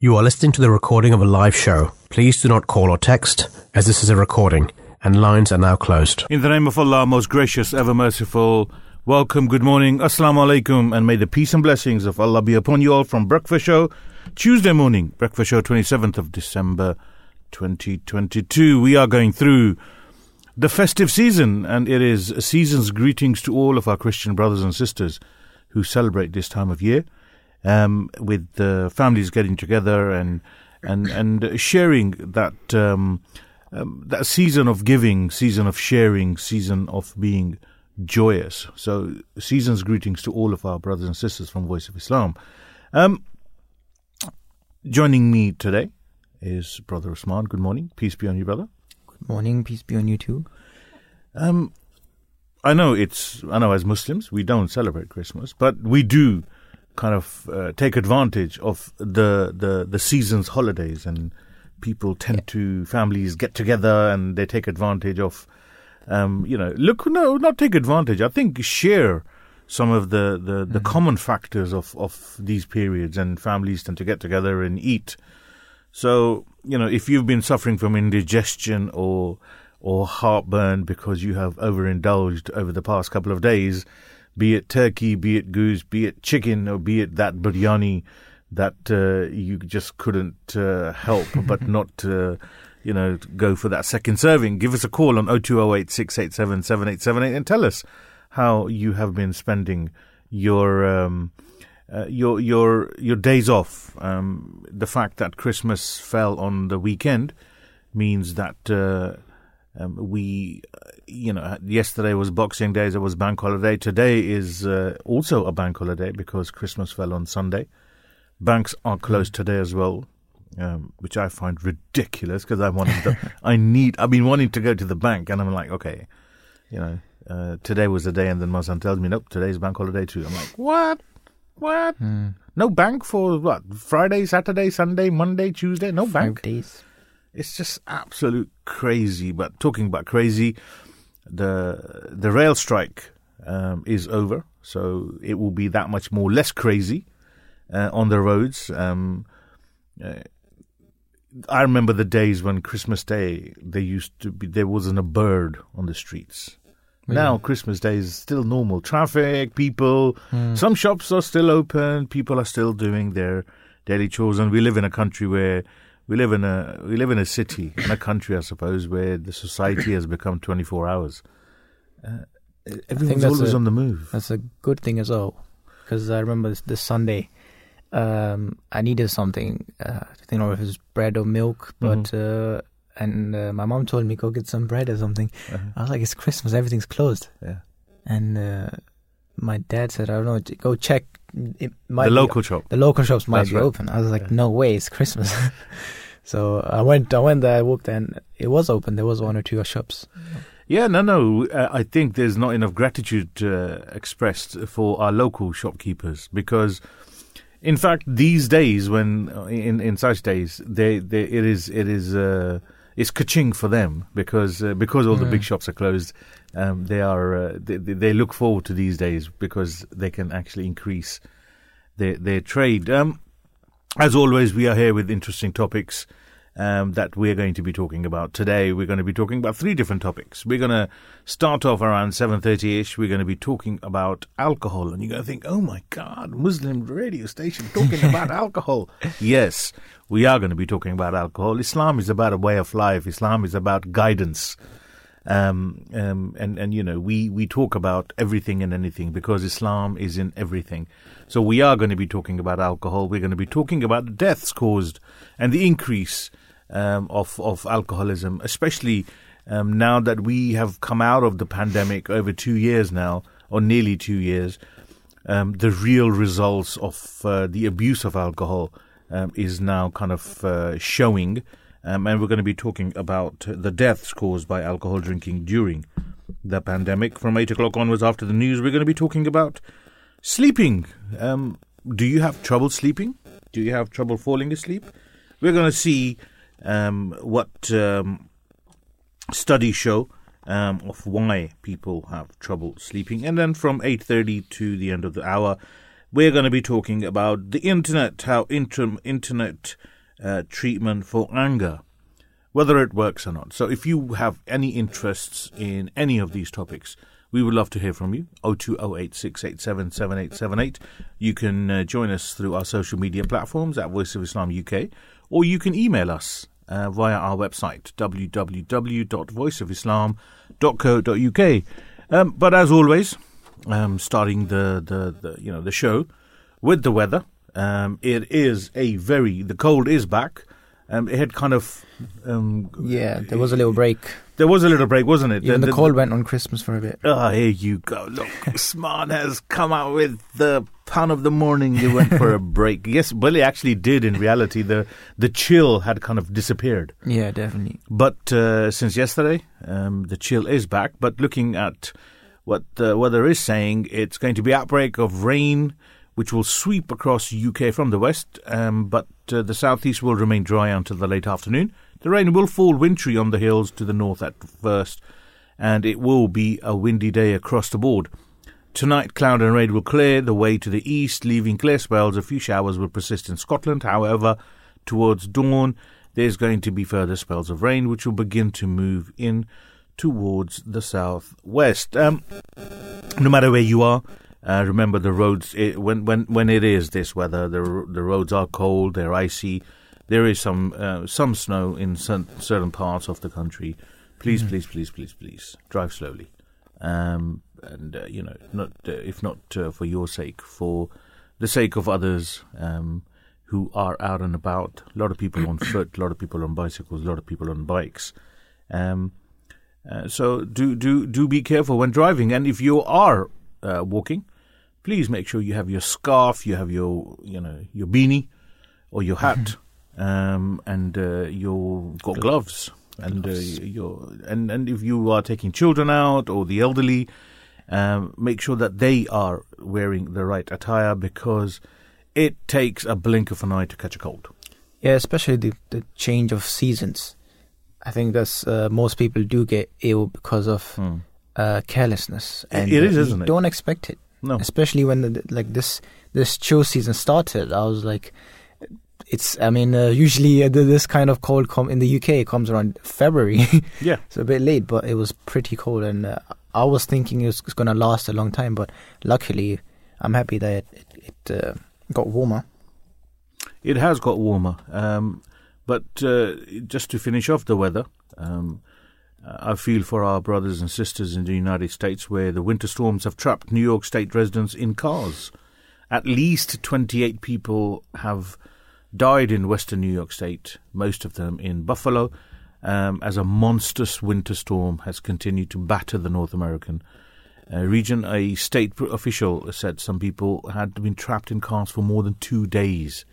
You are listening to the recording of a live show. Please do not call or text, as this is a recording, and lines are now closed. In the name of Allah, most gracious, ever merciful, welcome, good morning, assalamu alaikum, and may the peace and blessings of Allah be upon you all from Breakfast Show, Tuesday morning, Breakfast Show, 27th of December, 2022. We are going through the festive season, and it is a season's greetings to all of our Christian brothers and sisters who celebrate this time of year um, with the families getting together and and and sharing that um, um, that season of giving, season of sharing, season of being joyous. So, season's greetings to all of our brothers and sisters from Voice of Islam. Um, joining me today is Brother Usman. Good morning. Peace be on you, brother. Good morning. Peace be on you too. Um, I know it's I know as Muslims we don't celebrate Christmas, but we do kind of uh, take advantage of the, the the season's holidays and people tend to families get together and they take advantage of um, you know look no not take advantage. I think share some of the, the, the common factors of, of these periods and families tend to get together and eat. So you know if you've been suffering from indigestion or or heartburn because you have overindulged over the past couple of days be it turkey, be it goose, be it chicken, or be it that biryani that uh, you just couldn't uh, help but not, uh, you know, go for that second serving. Give us a call on 0208 687 7878 and tell us how you have been spending your. Um, uh, your your your days off. Um, the fact that Christmas fell on the weekend means that uh, um, we, you know, yesterday was Boxing Day, it was bank holiday. Today is uh, also a bank holiday because Christmas fell on Sunday. Banks are closed today as well, um, which I find ridiculous because I wanted to, I need, I've been wanting to go to the bank and I'm like, okay, you know, uh, today was the day and then my son tells me, nope, today's bank holiday too. I'm like, what? What? No bank for what? Friday, Saturday, Sunday, Monday, Tuesday? No bank? Five days. It's just absolute crazy. But talking about crazy, the the rail strike um, is over, so it will be that much more less crazy uh, on the roads. Um, uh, I remember the days when Christmas Day there used to be there wasn't a bird on the streets. Now Christmas Day is still normal traffic, people. Some shops are still open. People are still doing their daily chores, and we live in a country where we live in a we live in a city in a country, I suppose, where the society has become twenty four hours. Uh, everyone's always a- on the move. That's a good thing as well, because I remember this, this Sunday, um, I needed something. Uh, I don't know if it was bread or milk, but Mm-hmm. uh, and uh, my mom told me go get some bread or something. I was like, it's Christmas, everything's closed, Uh-huh. Yeah. and uh, my dad said, I don't know, go check. It might The be- local shop. the local shops might That's be right. open. I was like, Yeah. no way, it's Christmas. so I went, I went there, I walked, and it was open. There was one or two shops. Yeah, no, no. Uh, I think there's not enough gratitude uh, expressed for our local shopkeepers because, in fact, these days, when uh, in in such days, they, they it is it is uh, it's kaching for them because uh, because all the big shops are closed. Um, they are uh, they, they they look forward to these days because they can actually increase their their trade. Um, as always, we are here with interesting topics um, that we're going to be talking about today. We're going to be talking about three different topics. We're going to start off around seven thirty ish. We're going to be talking about alcohol, and you're going to think, "Oh my God, Muslim radio station talking about alcohol." Yes, we are going to be talking about alcohol. Islam is about a way of life. Islam is about guidance. Um, um, and, and, you know, we, we talk about everything and anything because Islam is in everything. So we are going to be talking about alcohol. We're going to be talking about the deaths caused and the increase um, of, of alcoholism, especially um, now that we have come out of the pandemic over two years now, or nearly two years. Um, the real results of uh, the abuse of alcohol um, is now kind of uh, showing. Um, and we're going to be talking about the deaths caused by alcohol drinking during the pandemic. From 8 o'clock onwards after the news, we're going to be talking about sleeping. Um, do you have trouble sleeping? Do you have trouble falling asleep? We're going to see um, what um, studies show um, of why people have trouble sleeping. And then from 8.30 to the end of the hour, we're going to be talking about the internet, how inter- internet uh, treatment for anger, whether it works or not. So if you have any interests in any of these topics, we would love to hear from you. 02086877878. You can uh, join us through our social media platforms at Voice of Islam UK, or you can email us uh, via our website www.voiceofislam.co.uk. Um, but as always, um, starting the, the, the you know the show with the weather. Um, it is a very the cold is back. Um, it had kind of um, Yeah, there was a little break. there was a little break, wasn't it? Even the, cold went on Christmas for a bit. Ah, here you go. Look, Smart has come out with the pun of the morning. You went for a break. Yes, well, it actually did. In reality, the the chill had kind of disappeared. Yeah, definitely. But uh, since yesterday, um, the chill is back. But looking at what the weather is saying, it's going to be outbreak of rain, which will sweep across UK from the west. Um, but uh, the southeast will remain dry until the late afternoon. The rain will fall wintry on the hills to the north at first, and it will be a windy day across the board. Tonight, cloud and rain will clear the way to the east, leaving clear spells. A few showers will persist in Scotland. However, towards dawn, there's going to be further spells of rain, which will begin to move in towards the southwest. Um, no matter where you are, uh, remember the roads. It, when when when it is this weather, the the roads are cold, they're icy. There is some uh, some snow in certain, certain parts of the country. Please, please, please, please, please drive slowly, um, and uh, you know, not uh, if not uh, for your sake, for the sake of others um, who are out and about. A lot of people on foot, a lot of people on bicycles, a lot of people on bikes. Um, uh, so do do do be careful when driving, and if you are uh, walking, please make sure you have your scarf, you have your you know your beanie or your hat, um, and uh, you've got gloves, and uh, your and and if you are taking children out or the elderly, um, make sure that they are wearing the right attire because it takes a blink of an eye to catch a cold. Yeah, especially the, the change of seasons. I think that's uh, most people do get ill because of uh, carelessness. And it is, uh, you isn't it? Don't expect it. No, especially when the, like this this chill season started. I was like, it's. I mean, uh, usually uh, this kind of cold come in the UK it comes around February, yeah. so a bit late, but it was pretty cold, and uh, I was thinking it was going to last a long time, but luckily, I'm happy that it, it uh, got warmer. It has got warmer. Um, but uh, just to finish off the weather, um, I feel for our brothers and sisters in the United States where the winter storms have trapped New York State residents in cars. At least 28 people have died in western New York State, most of them in Buffalo, um, as a monstrous winter storm has continued to batter the North American uh, region. A state official said some people had been trapped in cars for more than two days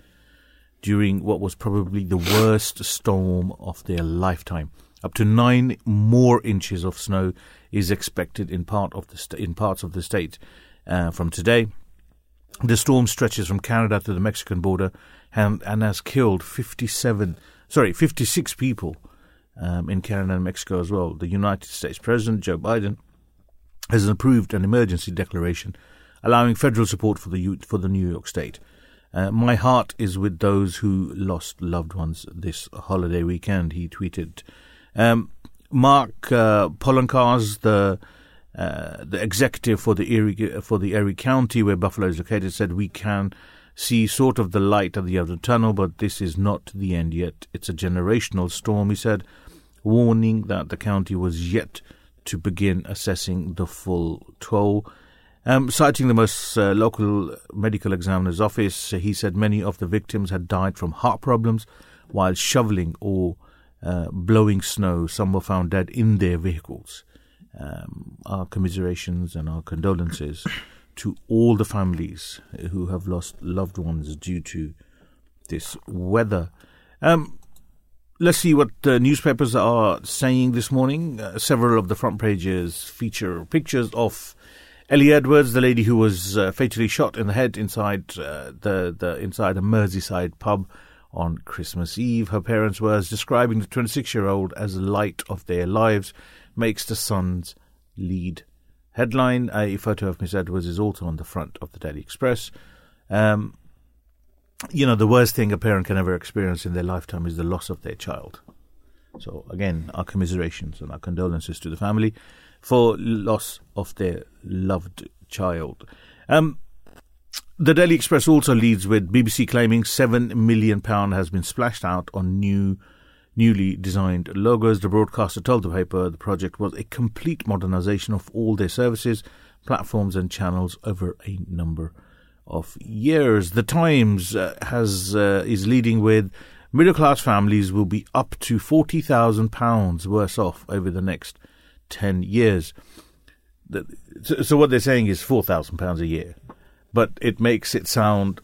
during what was probably the worst storm of their lifetime. Up to nine more inches of snow is expected in part of the sta- in parts of the state uh, from today. The storm stretches from Canada to the Mexican border and, and has killed 57, sorry, 56 people um, in Canada and Mexico as well. The United States President Joe Biden has approved an emergency declaration allowing federal support for the for the New York State. Uh, my heart is with those who lost loved ones this holiday weekend. He tweeted. Um, Mark uh, the uh, the executive for the Erie for the Erie County where Buffalo is located, said we can see sort of the light at the end of the tunnel, but this is not the end yet. It's a generational storm, he said, warning that the county was yet to begin assessing the full toll. Um, citing the most uh, local medical examiner's office, he said many of the victims had died from heart problems while shoveling or uh, blowing snow. Some were found dead in their vehicles. Um, our commiserations and our condolences to all the families who have lost loved ones due to this weather. Um, let's see what the newspapers are saying this morning. Uh, several of the front pages feature pictures of Ellie Edwards, the lady who was uh, fatally shot in the head inside uh, the, the inside a Merseyside pub on Christmas Eve. Her parents were describing the 26-year-old as the light of their lives. Makes the Sun's lead headline. A photo of Miss Edwards is also on the front of the Daily Express. Um, you know, the worst thing a parent can ever experience in their lifetime is the loss of their child. So again, our commiserations and our condolences to the family for loss of their loved child. Um, the Daily Express also leads with BBC claiming seven million pound has been splashed out on new, newly designed logos. The broadcaster told the paper the project was a complete modernisation of all their services, platforms, and channels over a number of years. The Times uh, has uh, is leading with middle class families will be up to forty thousand pounds worse off over the next ten years. So, so what they're saying is four thousand pounds a year but it makes it sound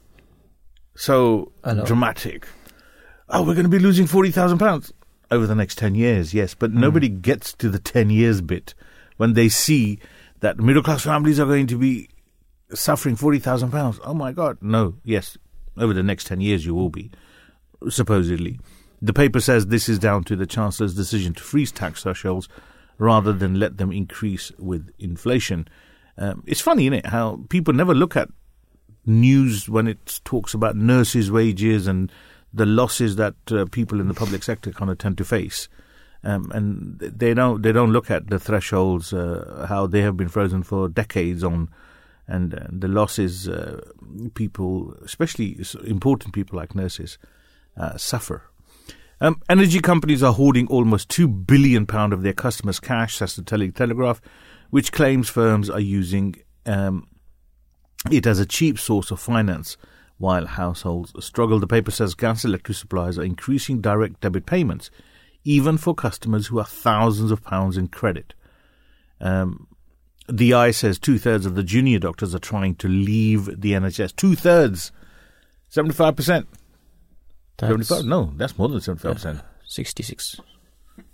so dramatic. Oh, we're going to be losing forty thousand pounds over the next ten years. Yes, but mm. nobody gets to the ten years bit when they see that middle class families are going to be suffering forty thousand pounds. Oh my God! No, yes, over the next ten years you will be supposedly. The paper says this is down to the Chancellor's decision to freeze tax thresholds rather than let them increase with inflation. Um, it's funny, isn't it, how people never look at news when it talks about nurses' wages and the losses that uh, people in the public sector kind of tend to face. Um, and they don't they don't look at the thresholds uh, how they have been frozen for decades on, and uh, the losses uh, people, especially important people like nurses, uh, suffer. Um, energy companies are hoarding almost two billion pound of their customers' cash. That's the Telegraph, which claims firms are using um, it as a cheap source of finance while households struggle. The paper says gas and electric suppliers are increasing direct debit payments, even for customers who have thousands of pounds in credit. Um, the i says two thirds of the junior doctors are trying to leave the NHS. Two thirds, seventy five percent. Seventy five? No, that's more than seventy five percent. Sixty six.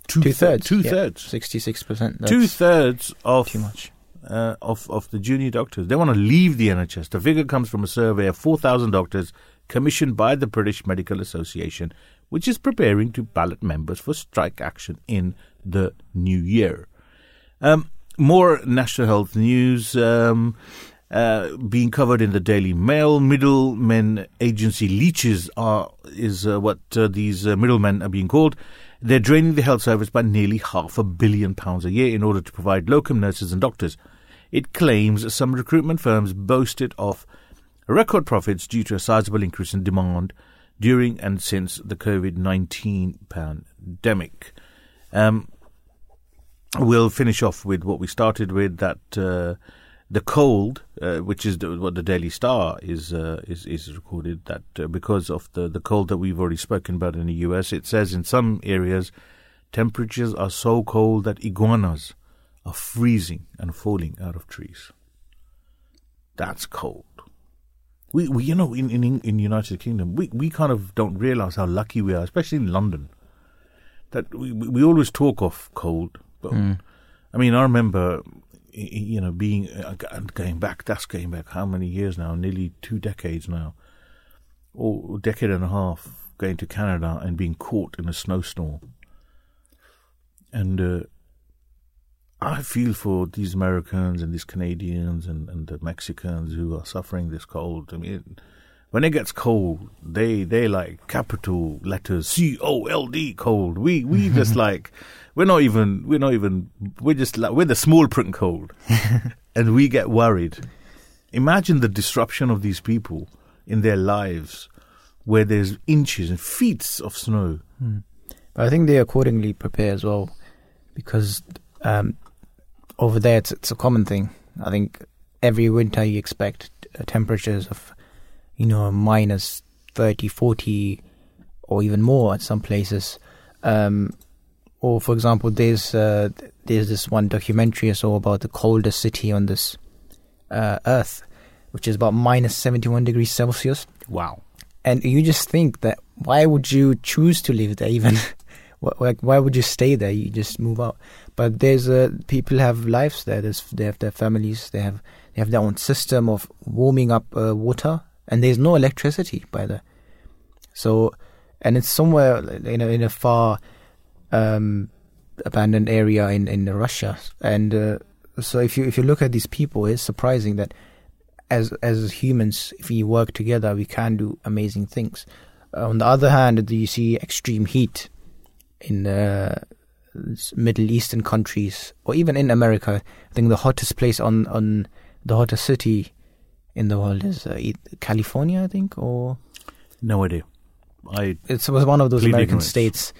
Two, two thirds. Two thirds. Sixty six percent. Two thirds of too much uh, of, of the junior doctors. They want to leave the NHS. The figure comes from a survey of 4,000 doctors commissioned by the British Medical Association, which is preparing to ballot members for strike action in the new year. Um, more national health news. Um, uh, being covered in the Daily Mail. Middlemen agency leeches are is uh, what uh, these uh, middlemen are being called. They're draining the health service by nearly half a billion pounds a year in order to provide locum nurses and doctors. It claims some recruitment firms boasted of record profits due to a sizable increase in demand during and since the COVID 19 pandemic. Um, we'll finish off with what we started with that uh, the cold, uh, which is the, what the Daily Star is uh, is is recorded that uh, because of the the cold that we've already spoken about in the U.S., it says in some areas temperatures are so cold that iguanas are freezing and falling out of trees. That's cold. We, we you know in in in United Kingdom we we kind of don't realize how lucky we are, especially in London. That we we always talk of cold, but mm. I mean I remember you know, being uh, going back, that's going back how many years now? Nearly two decades now, or a decade and a half, going to Canada and being caught in a snowstorm. And uh, I feel for these Americans and these Canadians and, and the Mexicans who are suffering this cold. I mean, when it gets cold, they they like capital letters C O L D cold. We we just like we're not even we're not even we're just like we're the small print cold, and we get worried. Imagine the disruption of these people in their lives, where there's inches and feet of snow. Hmm. But I think they accordingly prepare as well, because um, over there it's, it's a common thing. I think every winter you expect temperatures of you know, minus 30, 40, or even more at some places. Um, or, for example, there's uh, there's this one documentary I saw about the coldest city on this uh, Earth, which is about minus 71 degrees Celsius. Wow! And you just think that why would you choose to live there? Even like why would you stay there? You just move out. But there's uh, people have lives there. There's, they have their families. They have they have their own system of warming up uh, water and there's no electricity by the so and it's somewhere in a, in a far um, abandoned area in in Russia and uh, so if you if you look at these people it's surprising that as as humans, if we work together, we can do amazing things. on the other hand, you see extreme heat in uh, Middle Eastern countries, or even in America. I think the hottest place on on the hottest city in the world is uh, California, I think, or no idea. I it was one of those American ignorance. states,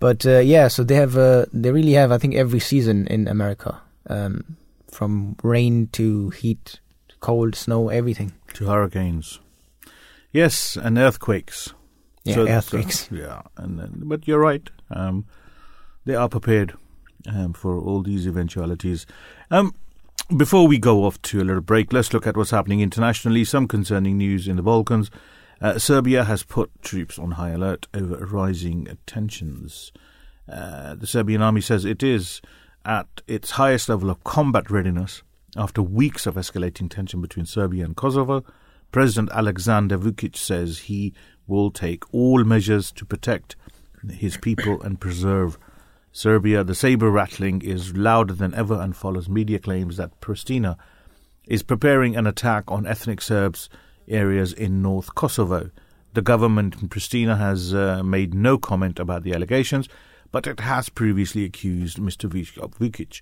but uh, yeah. So they have uh, they really have I think every season in America, um, from rain to heat, cold, snow, everything to hurricanes. Yes, and earthquakes. Yeah, so, earthquakes. So, yeah, and but you're right. Um, they are prepared um, for all these eventualities. Um, before we go off to a little break, let's look at what's happening internationally. Some concerning news in the Balkans. Uh, Serbia has put troops on high alert over rising tensions. Uh, the Serbian army says it is at its highest level of combat readiness after weeks of escalating tension between Serbia and Kosovo. President Alexander Vucic says he will take all measures to protect his people and preserve Serbia. The saber rattling is louder than ever and follows media claims that Pristina is preparing an attack on ethnic Serbs areas in North Kosovo. The government in Pristina has uh, made no comment about the allegations, but it has previously accused Mr. Vucic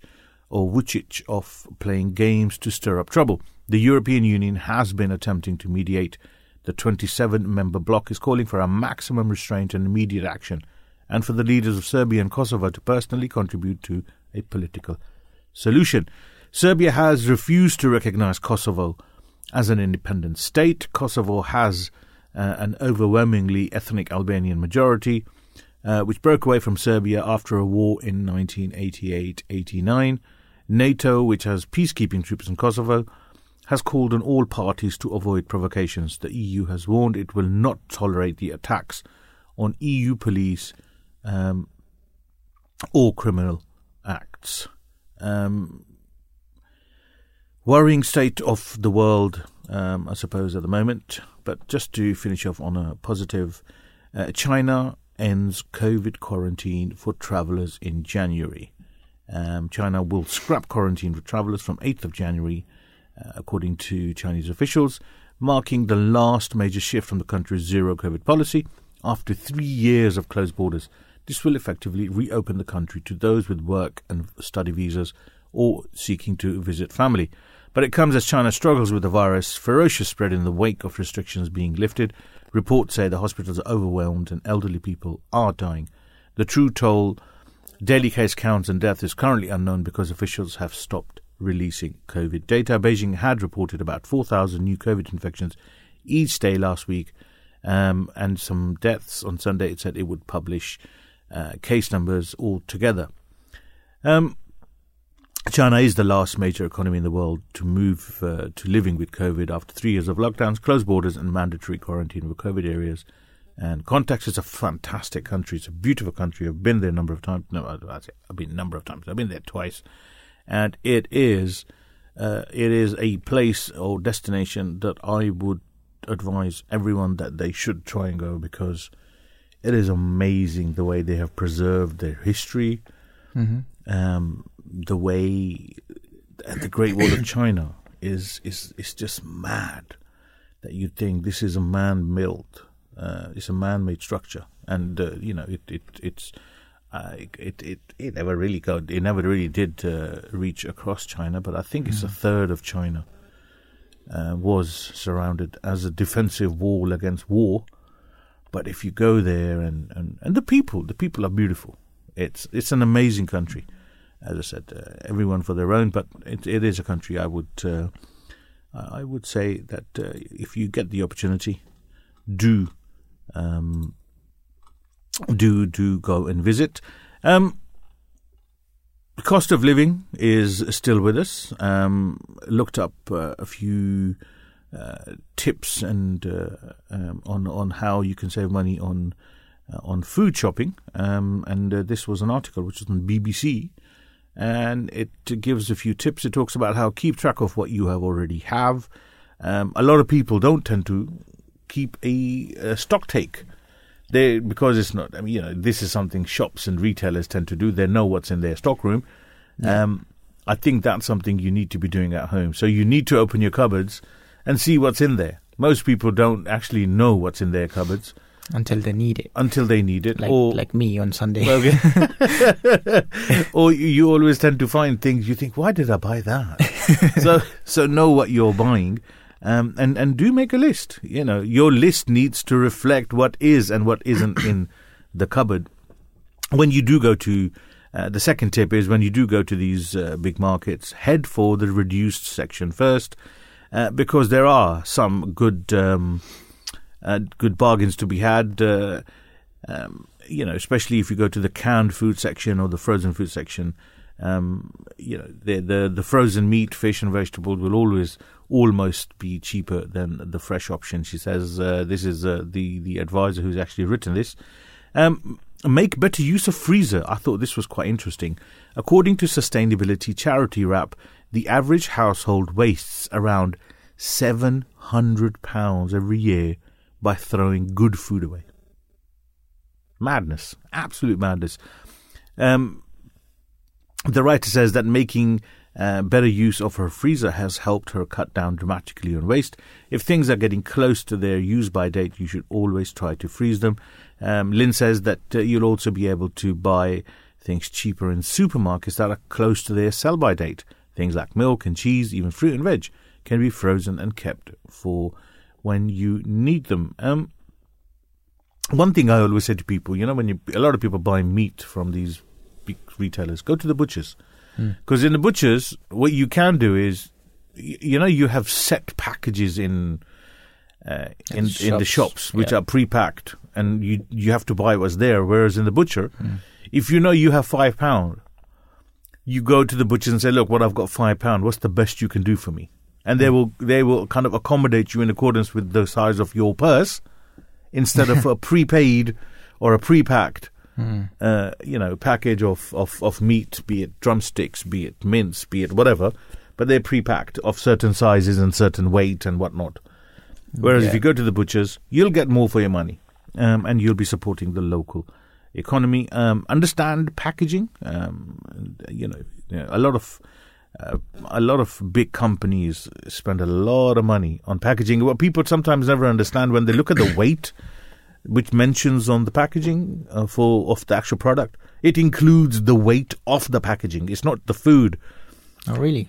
or Vucic of playing games to stir up trouble. The European Union has been attempting to mediate. The 27 member bloc is calling for a maximum restraint and immediate action, and for the leaders of Serbia and Kosovo to personally contribute to a political solution. Serbia has refused to recognize Kosovo as an independent state. Kosovo has uh, an overwhelmingly ethnic Albanian majority, uh, which broke away from Serbia after a war in 1988 89. NATO, which has peacekeeping troops in Kosovo, has called on all parties to avoid provocations. The EU has warned it will not tolerate the attacks on EU police um, or criminal acts. Um, worrying state of the world, um, I suppose, at the moment. But just to finish off on a positive, uh, China ends COVID quarantine for travellers in January. Um, China will scrap quarantine for travellers from 8th of January, uh, according to Chinese officials, marking the last major shift from the country's zero COVID policy. After three years of closed borders, this will effectively reopen the country to those with work and study visas or seeking to visit family. But it comes as China struggles with the virus' ferocious spread in the wake of restrictions being lifted. Reports say the hospitals are overwhelmed and elderly people are dying. The true toll, daily case counts, and death is currently unknown because officials have stopped releasing COVID data. Beijing had reported about 4,000 new COVID infections each day last week um, and some deaths. On Sunday, it said it would publish uh, case numbers altogether. Um, China is the last major economy in the world to move uh, to living with COVID after three years of lockdowns, closed borders, and mandatory quarantine for COVID areas. And context is a fantastic country. It's a beautiful country. I've been there a number of times. No, I've been a number of times. I've been there twice, and it is uh, it is a place or destination that I would advise everyone that they should try and go because it is amazing the way they have preserved their history. Mm-hmm. Um, the way the Great Wall of China is is is just mad that you think this is a man built, uh, it's a man made structure, and uh, you know it it it's. Uh, it, it it never really got it never really did uh, reach across China, but I think mm. it's a mm. third of China uh, was surrounded as a defensive wall against war. But if you go there and, and, and the people, the people are beautiful. It's it's an amazing country as I said, uh, everyone for their own, but it, it is a country I would uh, I would say that uh, if you get the opportunity, do um, do do go and visit. Um, the cost of living is still with us. Um, looked up uh, a few uh, tips and uh, um, on on how you can save money on on food shopping. Um, and this was an article which was on BBC and it gives a few tips. It talks about how keep track of what you have already have. Um, a lot of people don't tend to keep a, a stock take. They because it's not. I mean, you know, this is something shops and retailers tend to do. They know what's in their stock room. Yeah. Um, I think that's something you need to be doing at home. So you need to open your cupboards and see what's in there. Most people don't actually know what's in their cupboards until they need it. until they need it, Like or like me on Sunday. Okay. or you- always tend to find things you think, why did I buy that? so so know what you're buying. Um, and, and do make a list. You know, your list needs to reflect what is and what isn't in the cupboard. When you do go to, uh, the second tip is when you do go to these uh, big markets, head for the reduced section first, uh, because there are some good um, good bargains to be had. Uh, um, you know, especially if you go to the canned food section or the frozen food section. Um, you know, the, the the frozen meat, fish, and vegetables will always almost be cheaper than the fresh option. She says uh, this is uh, the the advisor who's actually written this. Um, make better use of freezer. I thought this was quite interesting. According to Sustainability Charity WRAP, the average household wastes around seven hundred pounds every year by throwing good food away. Madness, absolute madness. Um, the writer says that making uh, better use of her freezer has helped her cut down dramatically on waste. If things are getting close to their use by date, you should always try to freeze them. Um, Lynn says that uh, you'll also be able to buy things cheaper in supermarkets that are close to their sell by date. Things like milk and cheese, even fruit and veg, can be frozen and kept for when you need them. Um, one thing I always say to people, you know, when you a lot of people buy meat from these big retailers, go to the butchers because in the butchers, what you can do is, y- you know, you have set packages in uh, in in the shops, shops which yeah. are pre-packed, and you you have to buy what's there. Whereas in the butcher, if you know you have five pound, you go to the butcher and say, "Look, what I've got five pound. What's the best you can do for me?" And they will they will kind of accommodate you in accordance with the size of your purse, instead of a prepaid or a pre-packed uh, you know, package of, of, of meat, be it drumsticks, be it mince, be it whatever, but they're pre-packed of certain sizes and certain weight and whatnot. Whereas if you go to the butchers, you'll get more for your money, um, and you'll be supporting the local economy. Um, understand packaging. Um, and, you know, you know, a lot of uh, a lot of big companies spend a lot of money on packaging. What people sometimes never understand when they look at the weight which mentions on the packaging uh, for of the actual product. It includes the weight of the packaging. It's not the food. oh, really?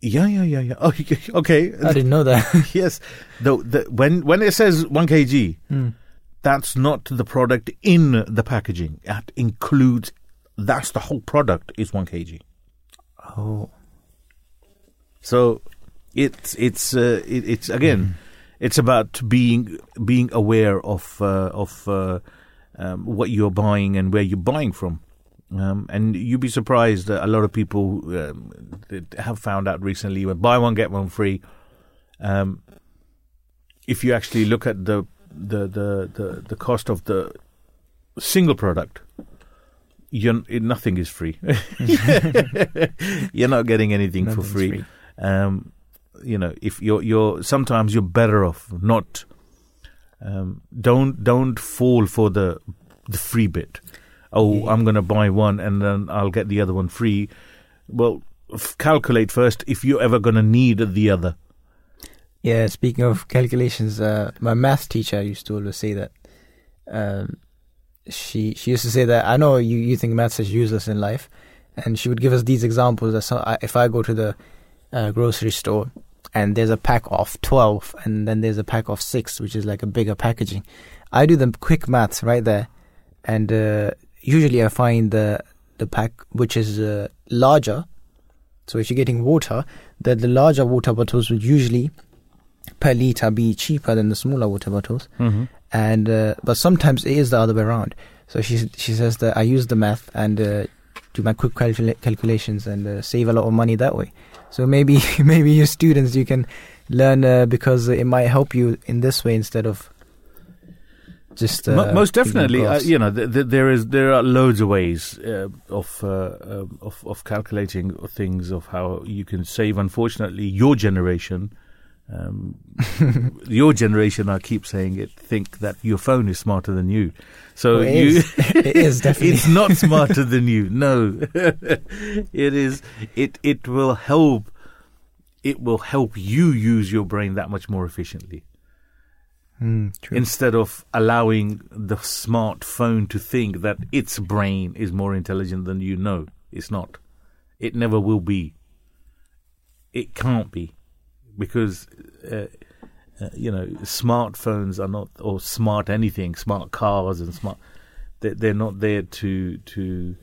Yeah, yeah, yeah, yeah. Oh, okay. I didn't know that. yes. The, the when when it says one kg, that's not the product in the packaging. That includes. That's the whole product is one kg. oh, So it's it's uh, it, it's again it's about being being aware of uh, of uh, um, what you're buying and where you're buying from. Um, and you'd be surprised that a lot of people um, have found out recently when buy one get one free. Um, if you actually look at the the, the, the, the cost of the single product, you're, nothing is free. you're not getting anything for nothing's free um, you know, if you're you're sometimes you're better off not. Um, don't don't fall for the the free bit. Oh, I'm going to buy one and then I'll get the other one free. Well, f- calculate first if you're ever going to need the other. Yeah, speaking of calculations, uh, my math teacher used to always say that. Um, she she used to say that I know you, you think maths is useless in life, and she would give us these examples. That so, I, if I go to the uh, grocery store and there's a pack of twelve, and then there's a pack of six, which is like a bigger packaging, I do the quick maths right there, and uh, usually I find the the pack which is uh, larger. So if you're getting water, the the larger water bottles would usually per liter be cheaper than the smaller water bottles Mm-hmm. and uh, but sometimes it is the other way around so she she says that i use the math and uh, do my quick calcula- calculations and uh, save a lot of money that way so maybe maybe your students you can learn uh, because it might help you in this way instead of just uh, most definitely, uh, you know, th- th- there is there are loads of ways uh, of, uh, um of of calculating things of how you can save. Unfortunately, your generation, um, your generation, I keep saying it, think that your phone is smarter than you. So Well, it you, is. It is, definitely. it's not smarter than you. No, it is. It it will help it will help you use your brain that much more efficiently Mm, instead of allowing the smartphone to think that its brain is more intelligent than you know. It's not. It never will be. It can't be because uh, uh, you know smartphones are not or smart anything, smart cars and smart. They're, they're not there to to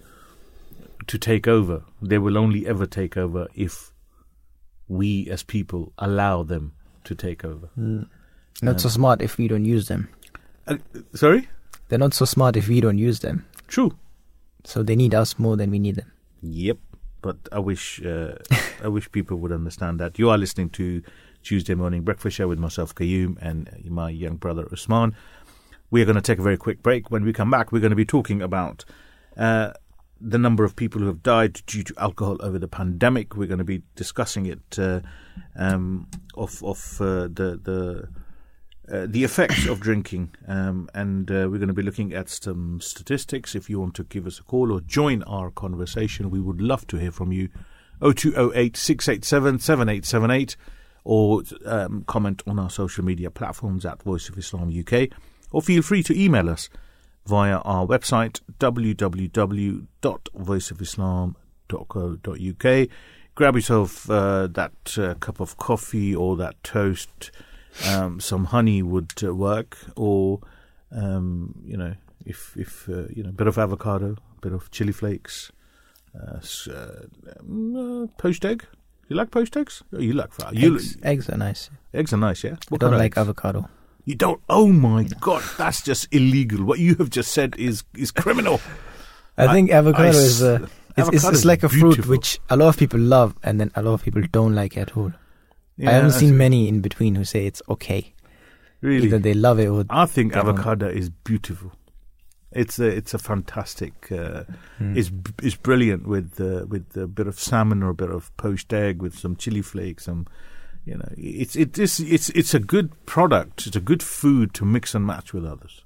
to take over. They will only ever take over if we as people allow them to take over. Mm. Not so smart if we don't use them. Uh, sorry. They're not so smart if we don't use them. True. So they need us more than we need them. Yep. But I wish uh, I wish people would understand that. You are listening to Tuesday morning breakfast show with myself, Kayum, and my young brother Usman. We are going to take a very quick break. When we come back, we're going to be talking about uh, the number of people who have died due to alcohol over the pandemic. We're going to be discussing it uh, um, of of uh, the the uh, the effects of drinking, um, and uh, we're going to be looking at some statistics. If you want to give us a call or join our conversation, we would love to hear from you. 0208 687 7878 or um, comment on our social media platforms at Voice of Islam UK, or feel free to email us via our website www.voiceofislam.co.uk. Grab yourself uh, that uh, cup of coffee or that toast um, some honey would uh, work, or um, you know, if if uh, you know, a bit of avocado, a bit of chili flakes, uh, uh poached egg. You like poached eggs? Oh, you like you eggs, eggs are nice. Eggs are nice, yeah. What I don't like eggs? avocado. You don't? Oh my god, that's just illegal. What you have just said is is criminal. I think avocado uh, I, is a. It's, it's, it's, like a beautiful. fruit which a lot of people love, and then a lot of people don't like at all. Yeah, I haven't seen many in between who say it's okay. Really, either they love it or I think avocado is beautiful. It's a it's a fantastic. Uh, mm. It's it's brilliant with uh, with a bit of salmon or a bit of poached egg with some chili flakes. Some, you know, it's it is it's it's a good product. It's a good food to mix and match with others.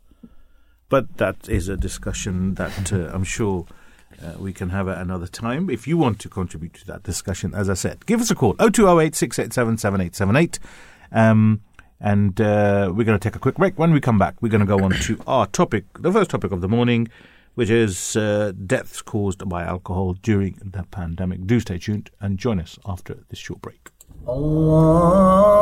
But that is a discussion that uh, I'm sure uh, we can have it another time. If you want to contribute to that discussion, as I said, give us a call 0208 687 7878. Um, and uh, we're going to take a quick break. When we come back, we're going to go on to our topic, the first topic of the morning, which is uh, deaths caused by alcohol during the pandemic. Do stay tuned and join us after this short break. Allahu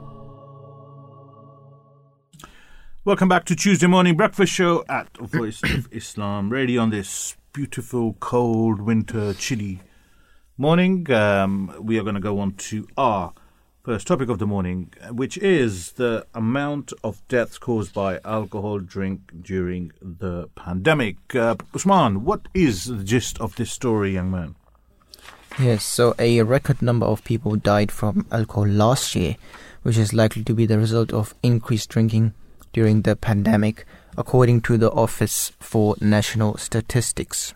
Welcome back to Tuesday Morning Breakfast Show at Voice of Islam Radio on this beautiful, cold, winter, chilly morning. Um, we are going to go on to our first topic of the morning, which is the amount of deaths caused by alcohol drink during the pandemic. Uh, Usman, what is the gist of this story, young man? Yes, so a record number of people died from alcohol last year, which is likely to be the result of increased drinking during the pandemic, according to the Office for National Statistics.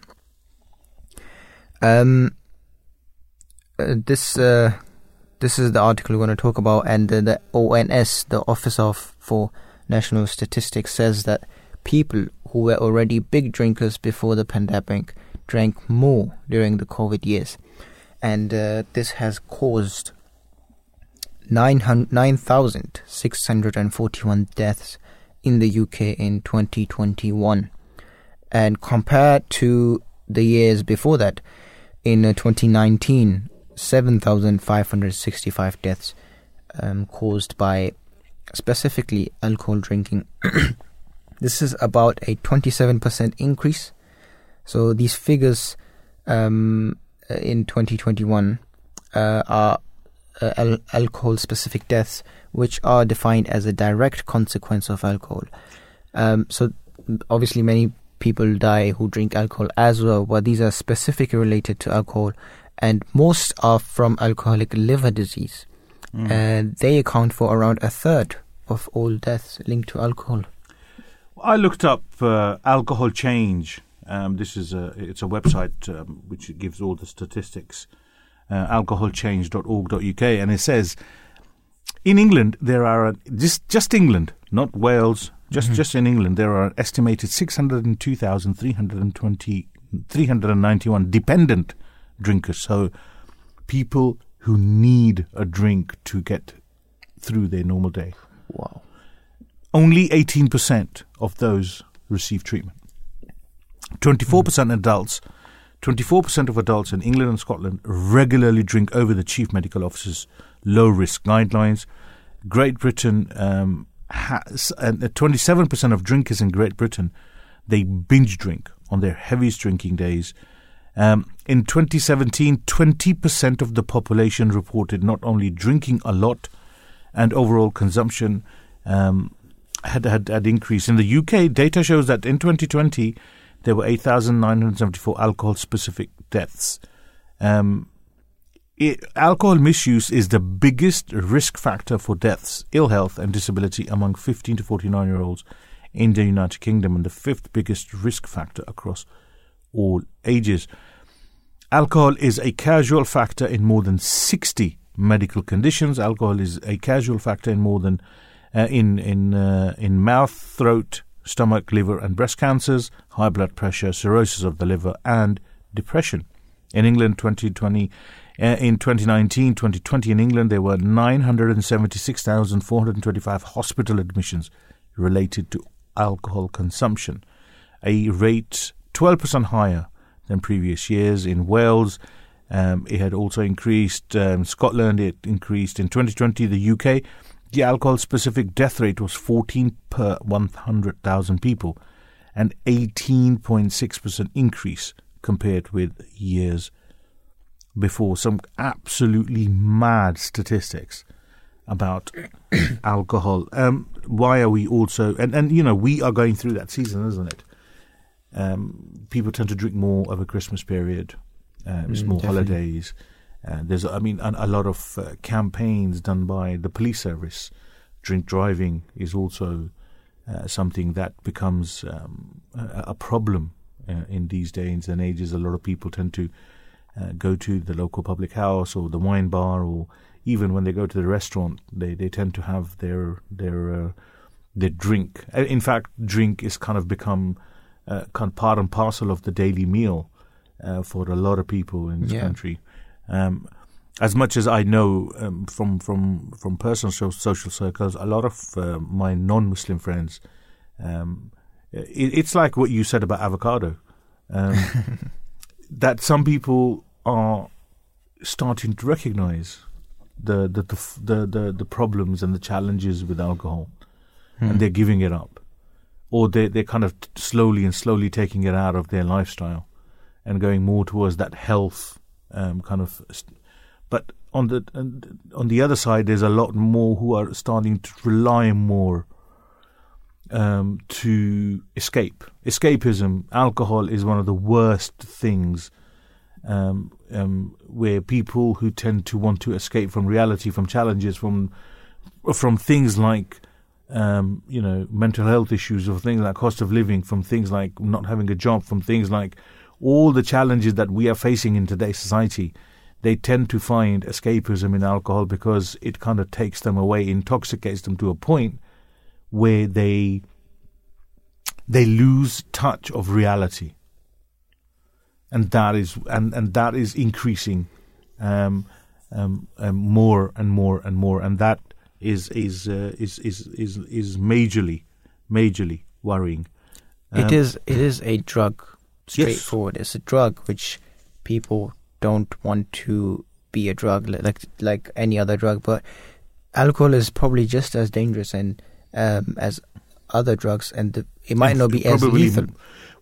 Um, uh, this uh, this is the article we're going to talk about, and uh, the ONS, the Office of for National Statistics, says that people who were already big drinkers before the pandemic drank more during the COVID years, and uh, this has caused 9,641 deaths in the UK in 2021. And compared to the years before that, in uh, 2019, 7,565 deaths um, caused by specifically alcohol drinking. this is about a 27% increase. So these figures um, in 2021 uh, are uh, al- alcohol specific deaths, which are defined as a direct consequence of alcohol. Um, so, obviously, many people die who drink alcohol as well, but these are specifically related to alcohol, and most are from alcoholic liver disease. Mm. And they account for around a third of all deaths linked to alcohol. I looked up uh, alcohol change. Um, this is a it's a website um, which gives all the statistics uh, alcoholchange.org.uk, and it says in England there are just just England, not Wales, just mm-hmm. just in England there are estimated 602,320 391 dependent drinkers. So people who need a drink to get through their normal day. Wow. Only 18% of those receive treatment. 24% mm. adults 24% of adults in England and Scotland regularly drink over the chief medical officer's low risk guidelines. Great Britain um, has, and 27% of drinkers in Great Britain they binge drink on their heaviest drinking days. Um, in 2017, 20% of the population reported not only drinking a lot and overall consumption um, had, had, had increased. In the UK, data shows that in 2020, there were 8,974 alcohol specific deaths. Um, it, alcohol misuse is the biggest risk factor for deaths, ill health, and disability among 15 to 49 year olds in the United Kingdom, and the fifth biggest risk factor across all ages. Alcohol is a casual factor in more than 60 medical conditions. Alcohol is a casual factor in more than uh, in in uh, in mouth, throat, stomach, liver, and breast cancers, high blood pressure, cirrhosis of the liver, and depression. In England, 2020, uh, in 2019, 2020 in England, there were 976,425 hospital admissions related to alcohol consumption, a rate 12% higher than previous years. In Wales, um, it had also increased. Um, Scotland, it increased. In 2020, the UK, the alcohol specific death rate was 14 per 100,000 people, an 18.6% increase compared with years before. Some absolutely mad statistics about alcohol. Um, why are we also, and, and you know, we are going through that season, isn't it? Um, people tend to drink more over Christmas period, uh, mm, more definitely. holidays. Uh, there's, I mean, a, a lot of uh, campaigns done by the police service. Drink driving is also uh, something that becomes um, a, a, problem uh, in these days and ages. A lot of people tend to uh, go to the local public house or the wine bar, or even when they go to the restaurant, they, they tend to have their their uh, their drink. In fact, drink is kind of become kind of part and parcel of the daily meal for a lot of people in this yeah. country. Um, as much as I know um, from from from personal social circles, a lot of uh, my non-Muslim friends, um, it, it's like what you said about avocado, um, that some people are starting to recognise the the, the the, the problems and the challenges with alcohol, hmm. and they're giving it up, or they they're kind of slowly and slowly taking it out of their lifestyle, and going more towards that health um, kind of. But on the on the other side, there's a lot more who are starting to rely more um, to escape. Escapism, alcohol is one of the worst things. Um, um, where people who tend to want to escape from reality, from challenges, from from things like um, you know mental health issues, or things like cost of living, from things like not having a job, from things like all the challenges that we are facing in today's society, they tend to find escapism in alcohol because it kind of takes them away, intoxicates them to a point where they they lose touch of reality, and that is and, and that is increasing um, um, um, more and more and more, and that is is uh, is, is is is majorly majorly worrying. it Um, is it is a drug. Yes. Straightforward. It's a drug which people don't want to be a drug like like any other drug, but alcohol is probably just as dangerous and um, as other drugs, and the, it might not be as lethal.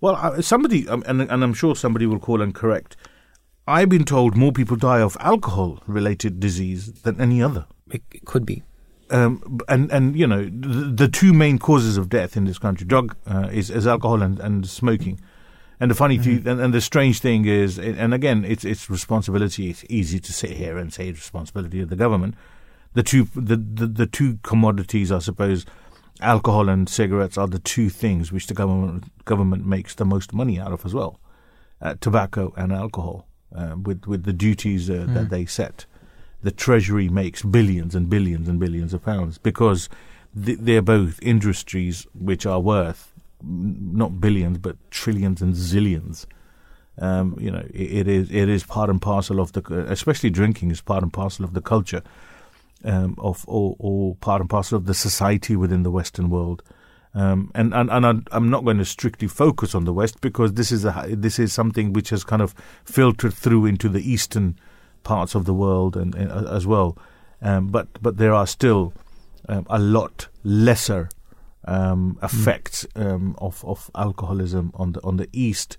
Well, somebody, um, and, and I'm sure somebody will call and correct. I've been told more people die of alcohol-related disease than any other. It, it could be. Um, and and you know the, the two main causes of death in this country, drug uh, is, is alcohol and, and smoking. And the funny thing, and, the strange thing is, and again, it's it's responsibility. It's easy to sit here and say it's responsibility of the government. The two the, the, the two commodities, I suppose, alcohol and cigarettes are the two things which the government government makes the most money out of as well. Uh, tobacco and alcohol, uh, with with the duties uh, that they set the treasury makes billions and billions and billions of pounds because th- they're both industries which are worth not billions but trillions and zillions. Um, you know, it, it is it is part and parcel of the, especially drinking is part and parcel of the culture um, of or, or part and parcel of the society within the Western world. Um, and and, and I'm- not going to strictly focus on the West because this is a this is something which has kind of filtered through into the Eastern parts of the world and, and as well. Um, but but there are still um, a lot lesser um, effects um, of of alcoholism on the on the East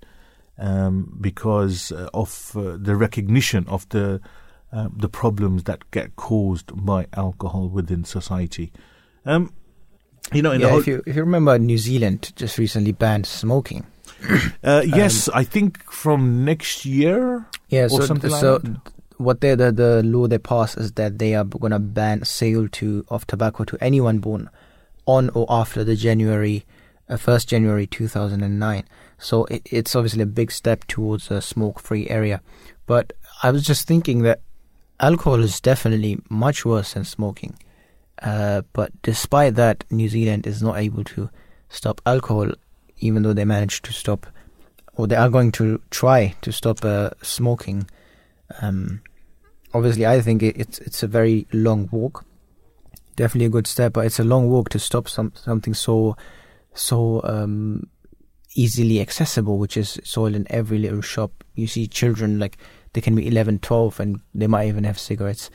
um, because uh, of uh, the recognition of the uh, the problems that get caused by alcohol within society. Um, you know, in the yeah, whole, if you if you remember, New Zealand just recently banned smoking. uh, yes, I think from next year. Yeah, Or so something like so what they the the law they passed is that they are going to ban sale to of tobacco to anyone born on or after the January uh, first January thousand and nine. So it, it's obviously a big step towards a smoke free area. But I was just thinking that alcohol is definitely much worse than smoking. Uh, but despite that, New Zealand is not able to stop alcohol, even though they managed to stop, or they are going to try to stop uh, smoking. Um, obviously, I think it, it's it's a very long walk. Definitely a good step, but it's a long walk to stop some something so so um, easily accessible, which is sold in every little shop. You see children like they can be 11, 12, and they might even have cigarettes.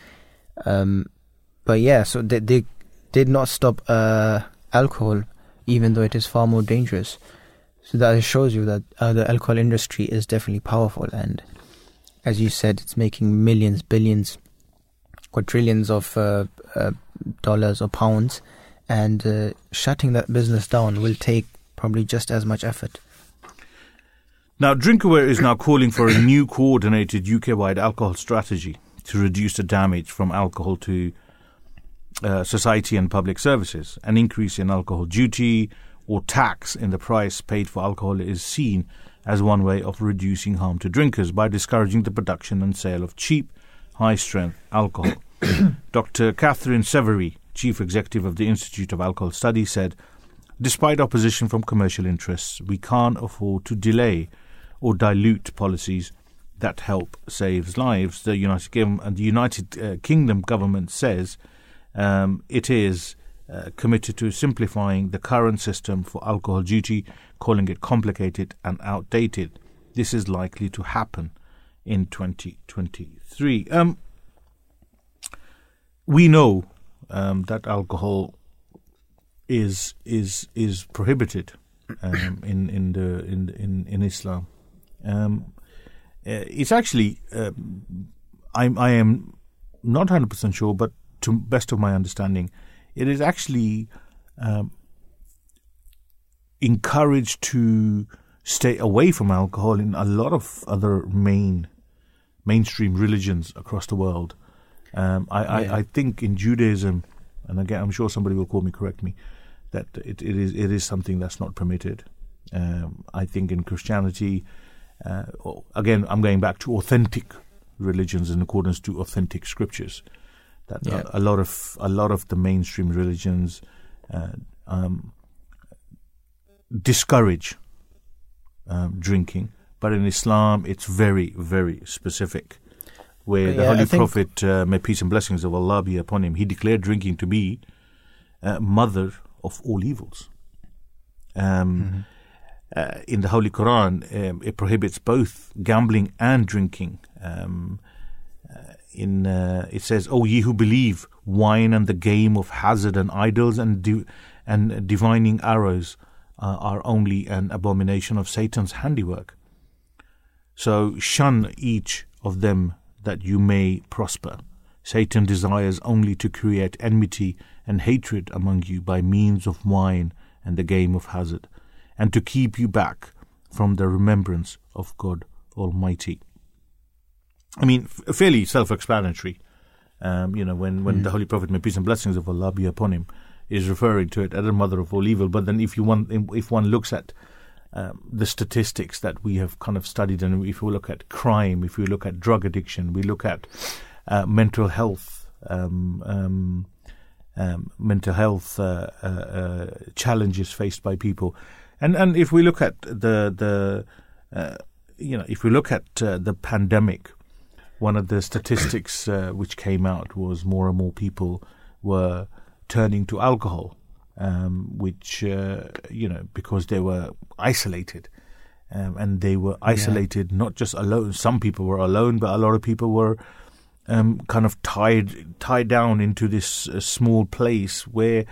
Um, but yeah, so they, they did not stop uh, alcohol, even though it is far more dangerous. So that shows you that uh, the alcohol industry is definitely powerful, and as you said, it's making millions, billions, quadrillions of uh, uh, dollars or pounds, and uh, shutting that business down will take probably just as much effort. Now, Drinkaware is now calling for a new coordinated UK-wide alcohol strategy to reduce the damage from alcohol to uh, society and public services. An increase in alcohol duty or tax in the price paid for alcohol is seen as one way of reducing harm to drinkers by discouraging the production and sale of cheap, high-strength alcohol. Dr. Katherine Severi, chief executive of the Institute of Alcohol Studies, said, Despite opposition from commercial interests, we can't afford to delay or dilute policies that help save lives. The United Kingdom, and the United uh, Kingdom government says um, it is uh, committed to simplifying the current system for alcohol duty, calling it complicated and outdated. This is likely to happen in 2023. Um, we know um, that alcohol is is is prohibited um, in in the in in in Islam. Um, uh, it's actually um, I I am not hundred percent sure, but to best of my understanding, it is actually um, encouraged to stay away from alcohol in a lot of other main mainstream religions across the world. Um, I, Yeah. I, I think in Judaism, and again, I'm sure somebody will call me, correct me, that it, it is it is something that's not permitted. Um, I think in Christianity, uh, again, I'm going back to authentic religions in accordance to authentic scriptures. That Yeah. a, a lot of a lot of the mainstream religions uh, um, discourage um, drinking, but in Islam it's very very specific. Where the Yeah, Holy Prophet, uh, may peace and blessings of Allah be upon him, he declared drinking to be uh, mother of all evils. Um, uh, in the Holy Quran, um, it prohibits both gambling and drinking. Um, uh, in uh, it says, "O ye who believe, wine and the game of hazard and idols and di- and divining arrows uh, are only an abomination of Satan's handiwork. So shun each of them that you may prosper." Satan desires only to create enmity and hatred among you by means of wine and the game of hazard, and to keep you back from the remembrance of God Almighty. I mean, f- fairly self-explanatory. Um, you know, when, when the Holy Prophet, may peace and blessings of Allah be upon him, is referring to it as a mother of all evil. But then, if you want, if one looks at um, the statistics that we have kind of studied, and if we look at crime, if we look at drug addiction, we look at uh, mental health, um, um, um, mental health uh, uh, uh, challenges faced by people, and and if we look at the the uh, you know if we look at uh, the pandemic, one of the statistics which came out was more and more people were turning to alcohol, um, which uh, you know because they were isolated. Um, and they were isolated, not just alone. Some people were alone, but a lot of people were um, kind of tied tied down into this uh, small place where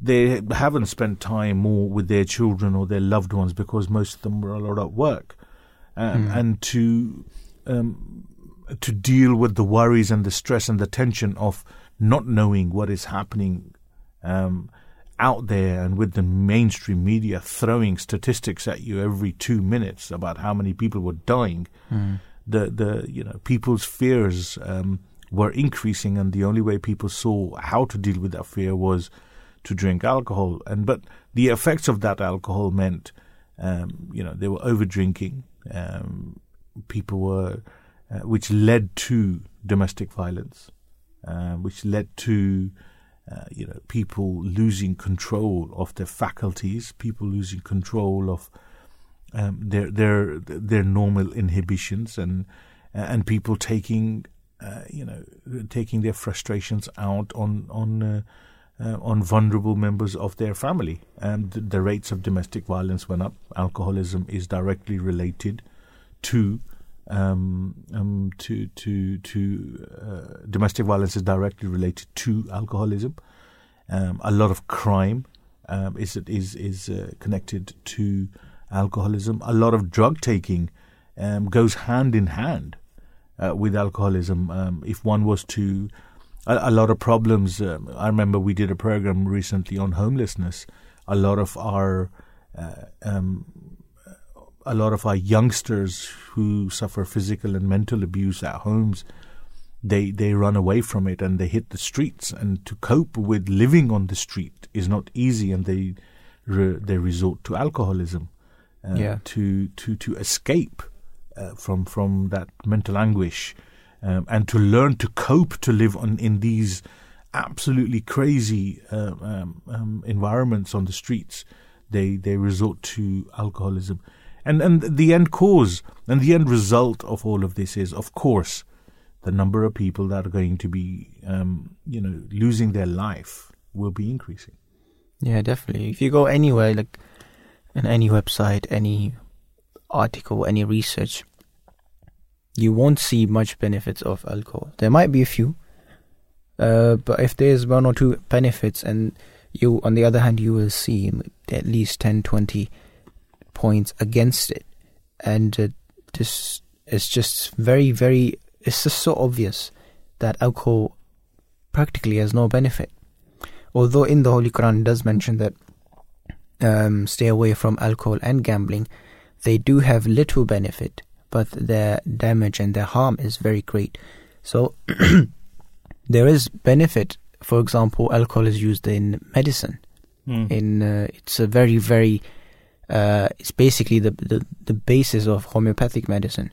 they haven't spent time more with their children or their loved ones because most of them were a lot at work, um, and to um, to deal with the worries and the stress and the tension of not knowing what is happening um, out there and with the mainstream media throwing statistics at you every two minutes about how many people were dying the the you know people's fears um, were increasing, and the only way people saw how to deal with that fear was to drink alcohol. And but the effects of that alcohol meant, um, you know, they were over drinking. Um, people were, uh, which led to domestic violence, uh, which led to. Uh, you know, people losing control of their faculties, people losing control of um, their their their normal inhibitions and and people taking uh, you know taking their frustrations out on on uh, uh, on vulnerable members of their family. And the, the rates of domestic violence went up. Alcoholism is directly related to um, um, to to to uh, domestic violence is directly related to alcoholism. Um, a lot of crime um, is is is uh, connected to alcoholism. A lot of drug taking um, goes hand in hand uh, with alcoholism. Um, if one was to, a, a lot of problems. I remember we did a program recently on homelessness. A lot of our uh, a lot of our youngsters who suffer physical and mental abuse at homes, they they run away from it and they hit the streets. And to cope with living on the street is not easy, and they re, they resort to alcoholism uh, Yeah. to to to escape uh, from from that mental anguish um, and to learn to cope to live on in these absolutely crazy uh, um, um, environments on the streets. They they resort to alcoholism, and and the end cause and the end result of all of this is, of course, the number of people that are going to be um, you know losing their life will be increasing. Yeah, definitely. If you go anywhere, like in any website, any article, any research, you won't see much benefits of alcohol. There might be a few, uh, but if there's one or two benefits, and you, on the other hand, you will see at least 10, 20 points against it. And uh, this is just very, very, it's just so obvious that alcohol practically has no benefit. Although in the Holy Quran it does mention that um, stay away from alcohol and gambling, they do have little benefit, but their damage and their harm is very great. So there is benefit. For example, alcohol is used in medicine. In uh, it's a very very uh, it's basically the, the the basis of homeopathic medicine.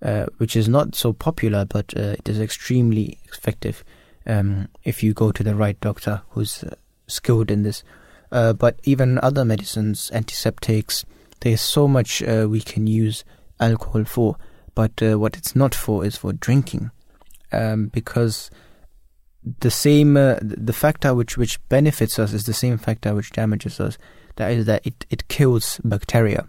uh, which is not so popular, but uh, it is extremely effective um, if you go to the right doctor who's uh, skilled in this. Uh, but even other medicines, antiseptics, there's so much uh, we can use alcohol for. But what it's not for is for drinking, um, because the same the factor which which benefits us is the same factor which damages us. That is that it, it kills bacteria.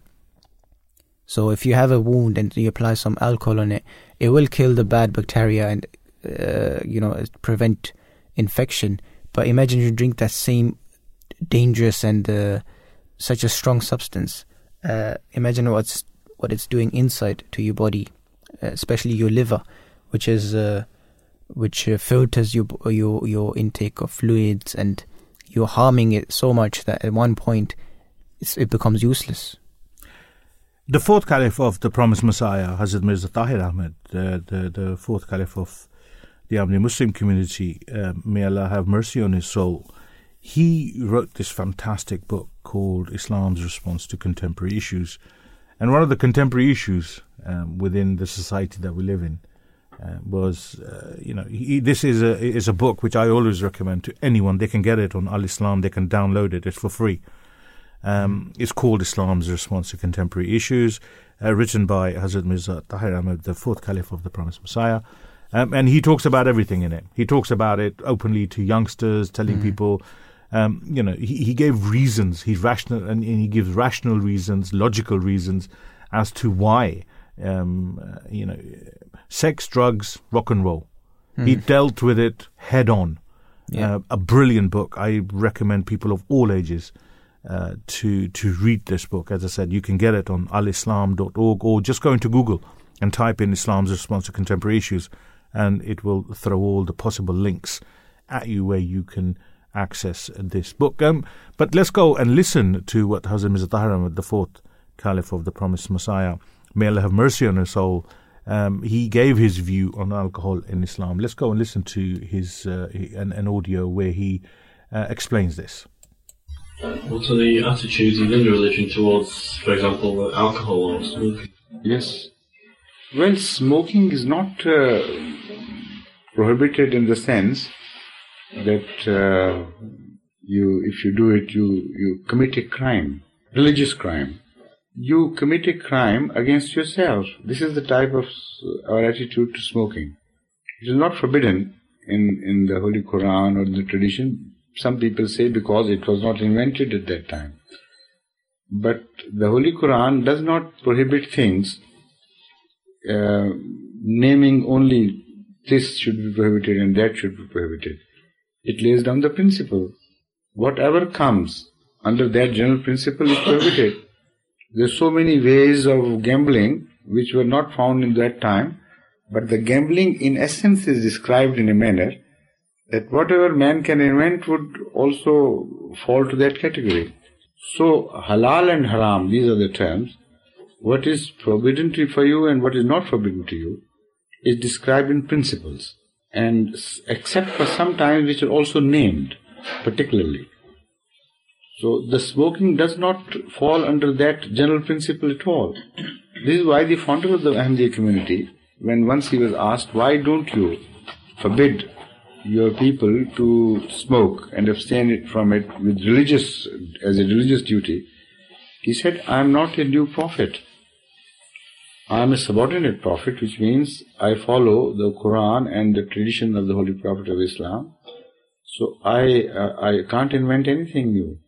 So if you have a wound and you apply some alcohol on it, it will kill the bad bacteria and uh, you know prevent infection. But imagine you drink that same dangerous and uh, such a strong substance. Uh, imagine what's what it's doing inside to your body, especially your liver, which is uh, which uh, filters your your your intake of fluids, and you're harming it so much that at one point it becomes useless. The fourth caliph of the promised Messiah, Hazrat Mirza Tahir Ahmad, uh, the, the fourth caliph of the Ahmadi Muslim community, uh, may Allah have mercy on his soul, he wrote this fantastic book called Islam's Response to Contemporary Issues. And one of the contemporary issues um, within the society that we live in uh, was, uh, you know, he, this is a is a book which I always recommend to anyone. They can get it on Al Islam. They can download it. It's for free. Um, it's called Islam's Response to Contemporary Issues, uh, written by Hazrat Mirza Tahir Ahmad, the fourth caliph of the Promised Messiah. Um, and he talks about everything in it. He talks about it openly to youngsters, telling mm. people, um, you know, he, he gave reasons. He rational and, and, he gives rational reasons, logical reasons as to why, um, uh, you know, sex, drugs, rock and roll. Mm. He dealt with it head on. Yeah. Uh, a brilliant book. I recommend people of all ages uh, to to read this book. As I said, you can get it on alislam.org or just go into Google and type in Islam's response to contemporary issues, and it will throw all the possible links at you where you can access this book. Um, but let's go and listen to what Hazrat Mirza Tahir the fourth Caliph of the Promised Messiah, may Allah have mercy on his soul. Um, he gave his view on alcohol in Islam. Let's go and listen to his uh, an, an audio where he uh, explains this. What are the attitudes within the religion towards, for example, alcohol or smoking? Yes. Well, smoking is not uh, prohibited in the sense that uh, you, if you do it, you, you commit a crime, religious crime. You commit a crime against yourself. This is the type of our attitude to smoking. It is not forbidden in, in the Holy Quran or in the tradition, some people say because it was not invented at that time. But the Holy Quran does not prohibit things, uh, naming only this should be prohibited and that should be prohibited. It lays down the principle. Whatever comes under that general principle is prohibited. There are so many ways of gambling which were not found in that time, but the gambling in essence is described in a manner that whatever man can invent would also fall to that category. So, halal and haram, these are the terms. What is forbidden for you and what is not forbidden to you is described in principles. And except for some times which are also named, particularly. So the smoking does not fall under that general principle at all. This is why the founder of the Ahmadiyya community, when once he was asked, why don't you forbid your people to smoke and abstain from it with religious as a religious duty. He said, I am not a new prophet. I am a subordinate prophet, which means I follow the Quran and the tradition of the Holy Prophet of Islam. So I uh, I can't invent anything new.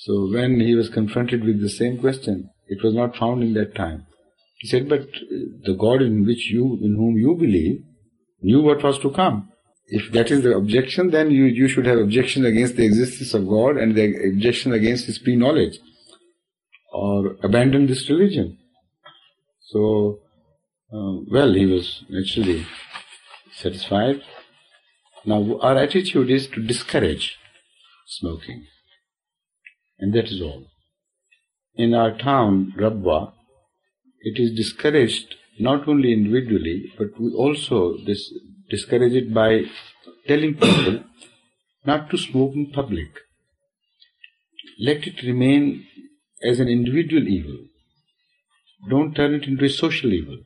So when he was confronted with the same question, it was not found in that time. He said, but the God in which you, in whom you believe, knew what was to come. If that is the objection, then you, you should have objection against the existence of God and the objection against his pre-knowledge. Or abandon this religion. So, uh, well, he was naturally satisfied. Now, our attitude is to discourage smoking. And that is all. In our town, Rabwa, it is discouraged not only individually, but we also this discourage it by telling people not to smoke in public. Let it remain as an individual evil. Don't turn it into a social evil.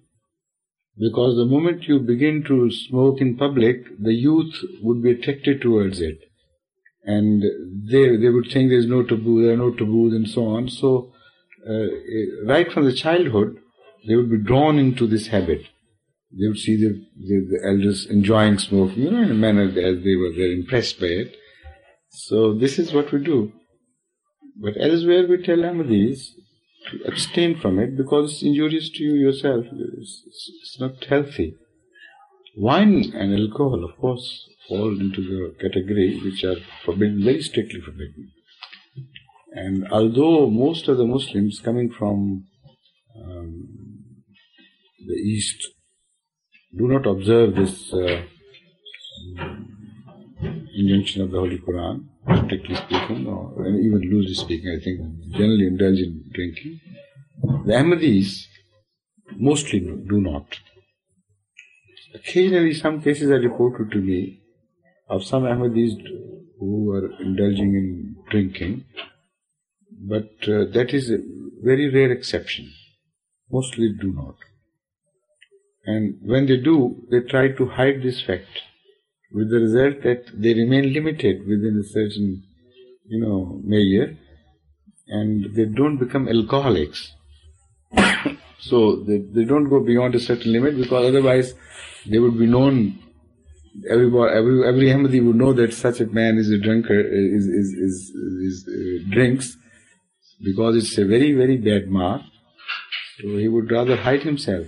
Because the moment you begin to smoke in public, the youth would be attracted towards it. And they, they would think there's no taboo, there are no taboos and so on. So, uh, right from the childhood, they would be drawn into this habit. They would see the, the, the elders enjoying smoking, you know, in a manner as they were, they're impressed by it. So this is what we do. But elsewhere we tell Ahmadis to abstain from it because it's injurious to you yourself. It's, it's not healthy. Wine and alcohol, of course, fall into the category which are forbidden, very strictly forbidden. And although most of the Muslims coming from um, the East do not observe this uh, injunction of the Holy Quran, strictly speaking, or even loosely speaking, I think generally indulge in drinking. The Ahmadis mostly do not. Occasionally, some cases are reported to me of some Ahmadis who are indulging in drinking, but uh, that is a very rare exception. Mostly do not. And when they do, they try to hide this fact, with the result that they remain limited within a certain, you know, measure, and they don't become alcoholics. so they, they don't go beyond a certain limit because otherwise they would be known. Everybody, every every Ahmadi would know that such a man is a drinker, is is is, is uh, drinks, because it's a very very bad mark. So he would rather hide himself.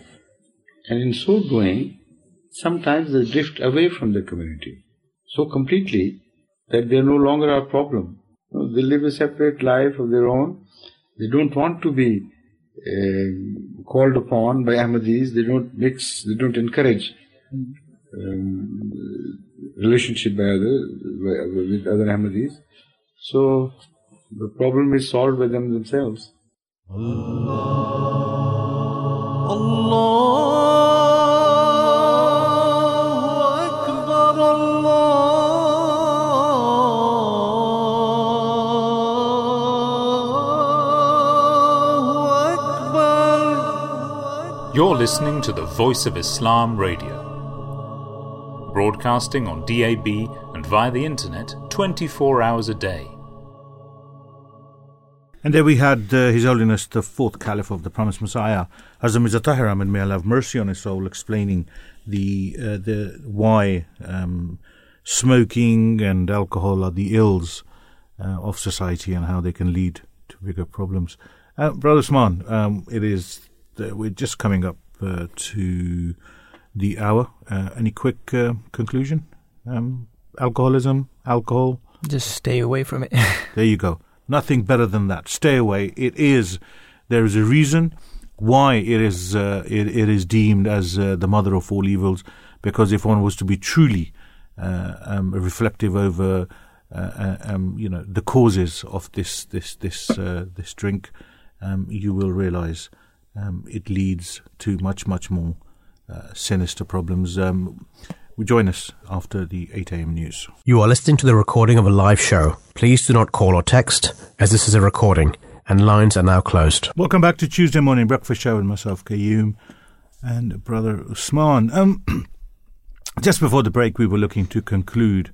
And in so doing, sometimes they drift away from the community so completely that they are no longer our problem. You know, they live a separate life of their own. They don't want to be uh, called upon by Ahmadis. They don't mix, they don't encourage um, relationship by other, by, with other Ahmadis. So the problem is solved by them themselves. You're listening to the Voice of Islam Radio, broadcasting on DAB and via the internet 24 hours a day. And there we had uh, His Holiness the Fourth Caliph of the Promised Messiah, Hazrat Mirza Tahir Ahmad, may Allah have mercy on his soul, explaining the uh, the why um, smoking and alcohol are the ills uh, of society and how they can lead to bigger problems. Uh, Brother Usman, um, it is uh, we're just coming up uh, to the hour. Uh, any quick uh, conclusion? Um, alcoholism, alcohol. Just stay away from it. there you go. Nothing better than that. Stay away. It is. There is a reason why it is. Uh, it, it is deemed as uh, the mother of all evils. Because if one was to be truly um, reflective over, um, you know, the causes of this this this this drink, um, you will realize um, it leads to much, much more uh, sinister problems. Um, join us after the 8 a.m. news. You are listening to the recording of a live show. Please do not call or text, as this is a recording, and lines are now closed. Welcome back to Tuesday Morning Breakfast Show with myself, Qayyum, and Brother Usman. Um, just before the break, we were looking to conclude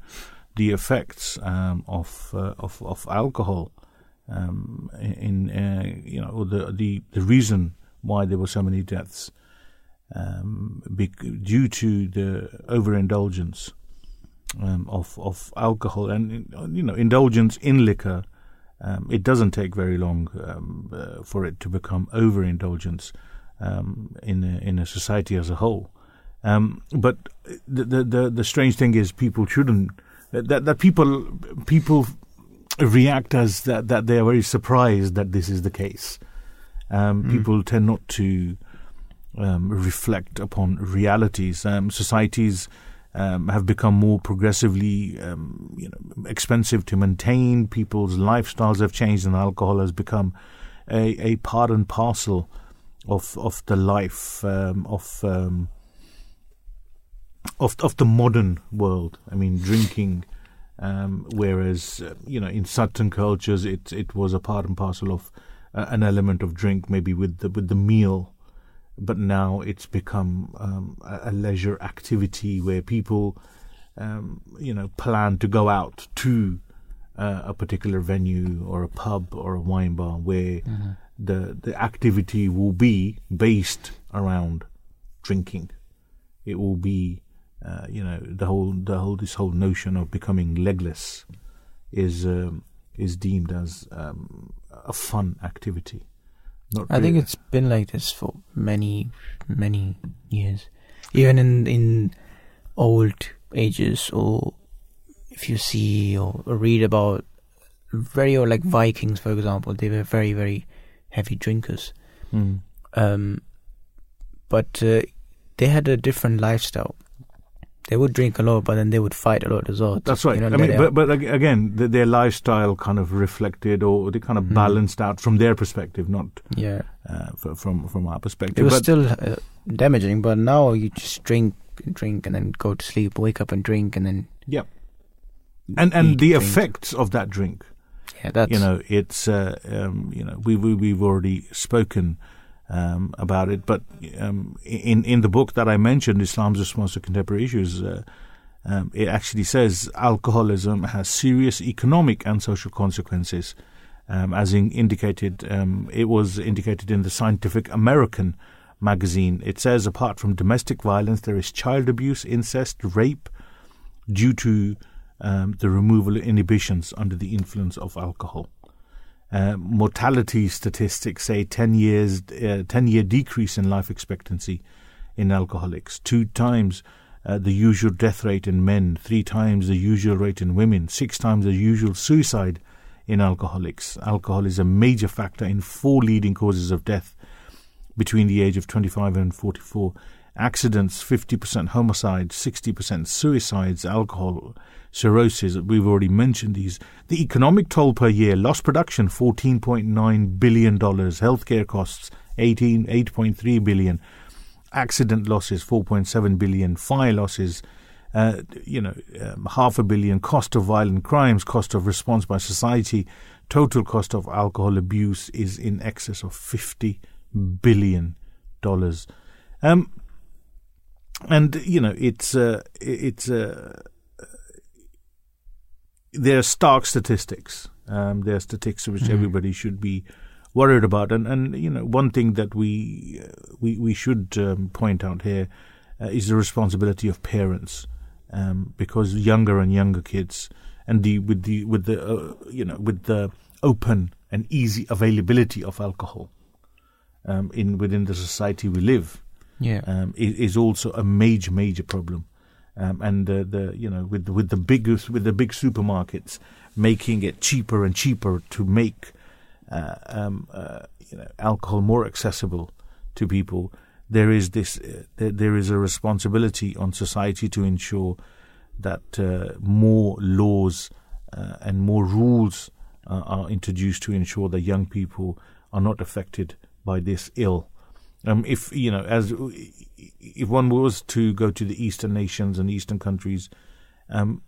the effects um, of, uh, of, of alcohol um, in, uh, you know the the the reason why there were so many deaths um, due to the overindulgence um, of of alcohol and you know indulgence in liquor. Um, it doesn't take very long um, uh, for it to become overindulgence um, in a, in a society as a whole. Um, but the, the, the the strange thing is people shouldn't that that people people react as that that they are very surprised that this is the case. Um, mm. People tend not to um, reflect upon realities. Um, societies um, have become more progressively um, you know, expensive to maintain. People's lifestyles have changed, and alcohol has become a, a part and parcel of of the life um, of of of the modern world. I mean, drinking. Um, whereas uh, you know in certain cultures it it was a part and parcel of uh, an element of drink, maybe with the with the meal, but now it's become um, a, leisure activity where people, um, you know, plan to go out to uh, a particular venue or a pub or a wine bar where the the activity will be based around drinking. It will be, uh, you know, the whole the whole this whole notion of becoming legless is um, is deemed as um, a fun activity. Not I think it's been like this for many, many years. Even in in old ages, or if you see or read about very old, like Vikings, for example, they were very, very heavy drinkers. Mm. Um, but uh, they had a different lifestyle. They would drink a lot, but then they would fight a lot as well. That's right. You know, I mean, but, but again, the, their lifestyle kind of reflected or they kind of Mhm. balanced out from their perspective, not yeah, uh, from from our perspective. it was but still uh, damaging. But now you just drink, and drink, and then go to sleep, wake up and drink, and then yeah, and and the drink. effects of that drink. Yeah, that's you know, it's uh, um, you know we, we we've already spoken um, about it, but um, in in the book that I mentioned, Islam's response to contemporary issues. Uh, um, it actually says alcoholism has serious economic and social consequences, um, as in indicated. Um, it was indicated in the Scientific American magazine. It says apart from domestic violence, there is child abuse, incest, rape, due to um, the removal of inhibitions under the influence of alcohol. Uh, mortality statistics say 10 years, uh, 10 year decrease in life expectancy in alcoholics, two times uh, the usual death rate in men, three times the usual rate in women, six times the usual suicide in alcoholics. Alcohol is a major factor in four leading causes of death between the age of 25 and 44. Accidents, 50% homicides, 60% suicides, alcohol, cirrhosis, we've already mentioned these. The economic toll per year, lost production, $14.9 billion, healthcare costs, 18, 8.3 billion, accident losses, 4.7 billion, fire losses, uh, you know, um, half a billion, cost of violent crimes, cost of response by society, total cost of alcohol abuse is in excess of 50 billion dollars. Um, and you know, it's uh, it's uh, there are stark statistics. Um, there are statistics which everybody should be worried about. And and you know, one thing that we uh, we we should um, point out here uh, is the responsibility of parents, um, because younger and younger kids, and the with the with the uh, you know with the open and easy availability of alcohol um, in within the society we live yeah. um, is, is also a major major problem. Um, and the, the you know with with the big with the big supermarkets making it cheaper and cheaper to make uh, um, uh, you know alcohol more accessible to people, there is this uh, there, there is a responsibility on society to ensure that uh, more laws uh, and more rules uh, are introduced to ensure that young people are not affected by this ill. Um, if you know, as if one was to go to the eastern nations and eastern countries, um,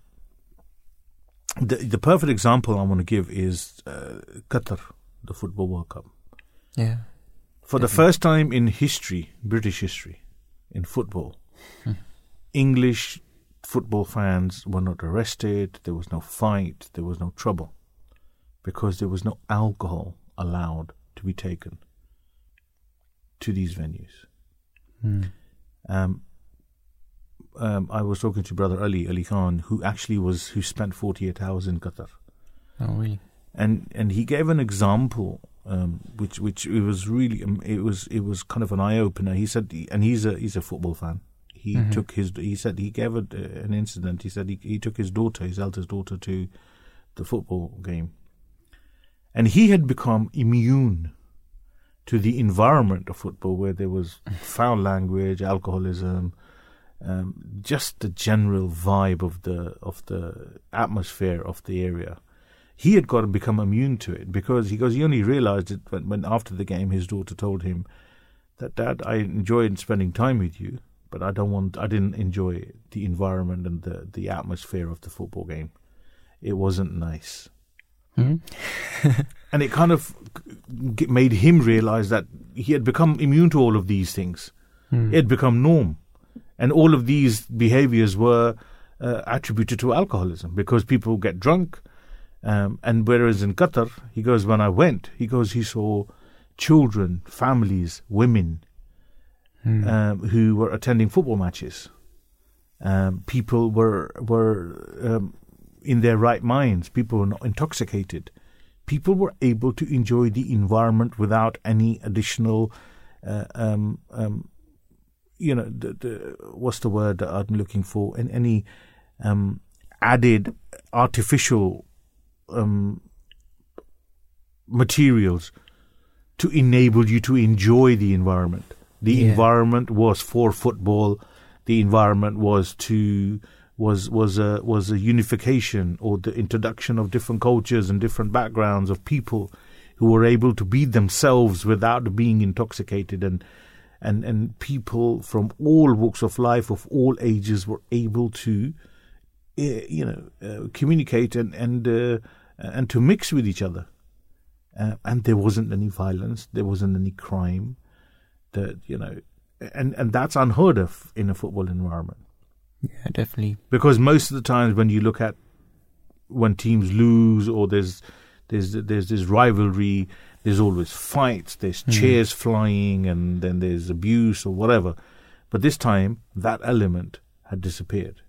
the the perfect example I want to give is uh, Qatar, the football World Cup. Yeah. For the first time in history, British history, in football, English football fans were not arrested. There was no fight. There was no trouble, because there was no alcohol allowed to be taken to these venues. Um, um, I was talking to Brother Ali Ali Khan, who actually was who spent forty eight hours in Qatar, Oh, really? and and he gave an example, um, which which it was really um, it was it was kind of an eye opener. He said, and he's a he's a football fan. He Mhm. took his he said he gave a, an incident. He said he he took his daughter, his eldest daughter, to the football game, and he had become immune to the environment of football, where there was foul language, alcoholism, um, just the general vibe of the of the atmosphere of the area. He had got to become immune to it because he goes. He only realized it when, when after the game, his daughter told him that, "Dad, I enjoyed spending time with you, but I don't want. I didn't enjoy the environment and the the atmosphere of the football game. It wasn't nice." Hmm? and it kind of made him realize that he had become immune to all of these things. It had become norm, and all of these behaviors were uh, attributed to alcoholism because people get drunk. Um, and whereas in Qatar, he goes, when I went, he goes, he saw children, families, women um, who were attending football matches. Um, people were were um, in their right minds. People were not intoxicated. People were able to enjoy the environment without any additional, uh, um, um, you know, the, the, what's the word that I'm looking for? And any um, added artificial um, materials to enable you to enjoy the environment. The Yeah. environment was for football. The environment was to was was a was a unification or the introduction of different cultures and different backgrounds of people who were able to be themselves without being intoxicated. And and and people from all walks of life of all ages were able to uh, you know uh, communicate and and uh, and to mix with each other. Uh, and there wasn't any violence. There wasn't any crime that you know and and that's unheard of in a football environment Yeah, definitely. because most of the times when you look at when teams lose or there's there's there's this rivalry there's always fights there's chairs flying and then there's abuse or whatever but this time that element had disappeared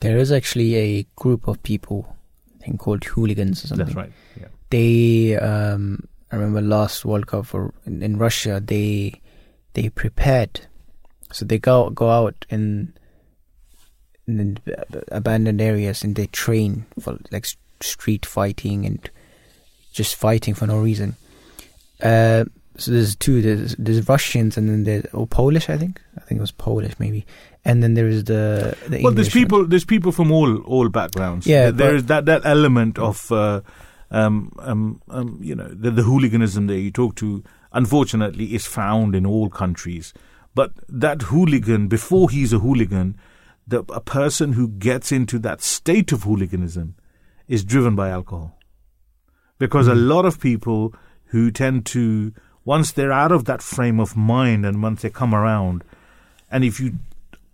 There is actually a group of people, I think called hooligans or something. that's right yeah They, um, I remember last World Cup for in, in Russia. They they prepared, so they go go out in in abandoned areas and they train for like street fighting and just fighting for no reason. Uh, so there's two. There's, there's Russians and then there's oh Polish. I think I think it was Polish maybe. And then there is the, the well, there's English one. people. There's people from all all backgrounds. Yeah, Th- there is that that element of, uh, um, um, um, you know, the, the hooliganism that you talk to. Unfortunately, is found in all countries. But that hooligan, before he's a hooligan, the a person who gets into that state of hooliganism is driven by alcohol, because a hmm. lot of people who tend to once they're out of that frame of mind and once they come around, and if you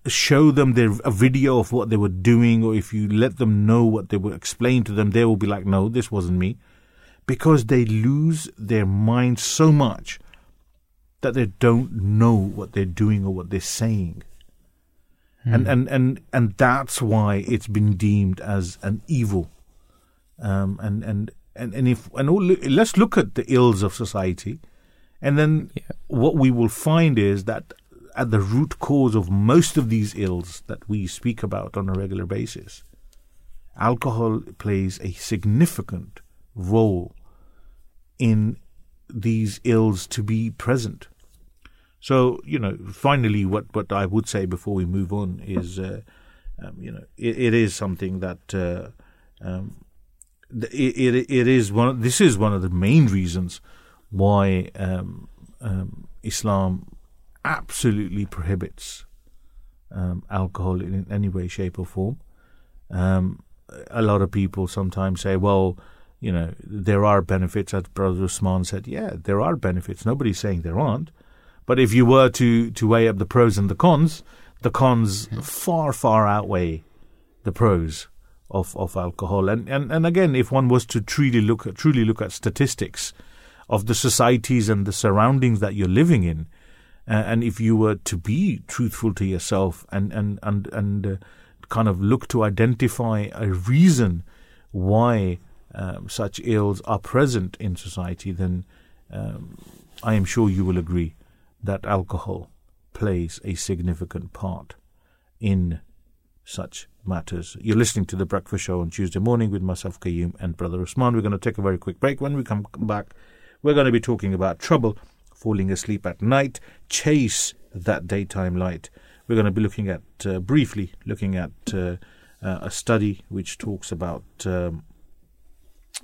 show them their a video of what they were doing or if you let them know what they were explain to them they will be like no this wasn't me. Because they lose their mind so much that they don't know what they're doing or what they're saying and, and and and that's why it's been deemed as an evil um, and and and and if and all, let's look at the ills of society and then Yeah. what we will find is that at the root cause of most of these ills that we speak about on a regular basis, alcohol plays a significant role in these ills to be present. So, you know, finally, what, what I would say before we move on is, uh, um, you know, it, it is something that uh, um, it, it it is one. Of, this is one of the main reasons why um, um, Islam absolutely prohibits um, alcohol in any way, shape, or form. Um, a lot of people sometimes say, "Well, you know, there are benefits." As Brother Usman said, "Yeah, there are benefits. Nobody's saying there aren't." But if you were to to weigh up the pros and the cons, the cons far far outweigh the pros of, of alcohol. And, and and again, if one was to truly look at, truly look at statistics of the societies and the surroundings that you're living in, uh, and if you were to be truthful to yourself and and and and uh, kind of look to identify a reason why um, such ills are present in society, then um, I am sure you will agree that alcohol plays a significant part in such matters. You're listening to the Breakfast Show on Tuesday morning with myself, Kayum, and Brother Usman. We're going to take a very quick break. When we come back, we're going to be talking about trouble, falling asleep at night, chase that daytime light. We're going to be looking at, uh, briefly, looking at uh, uh, a study which talks about um,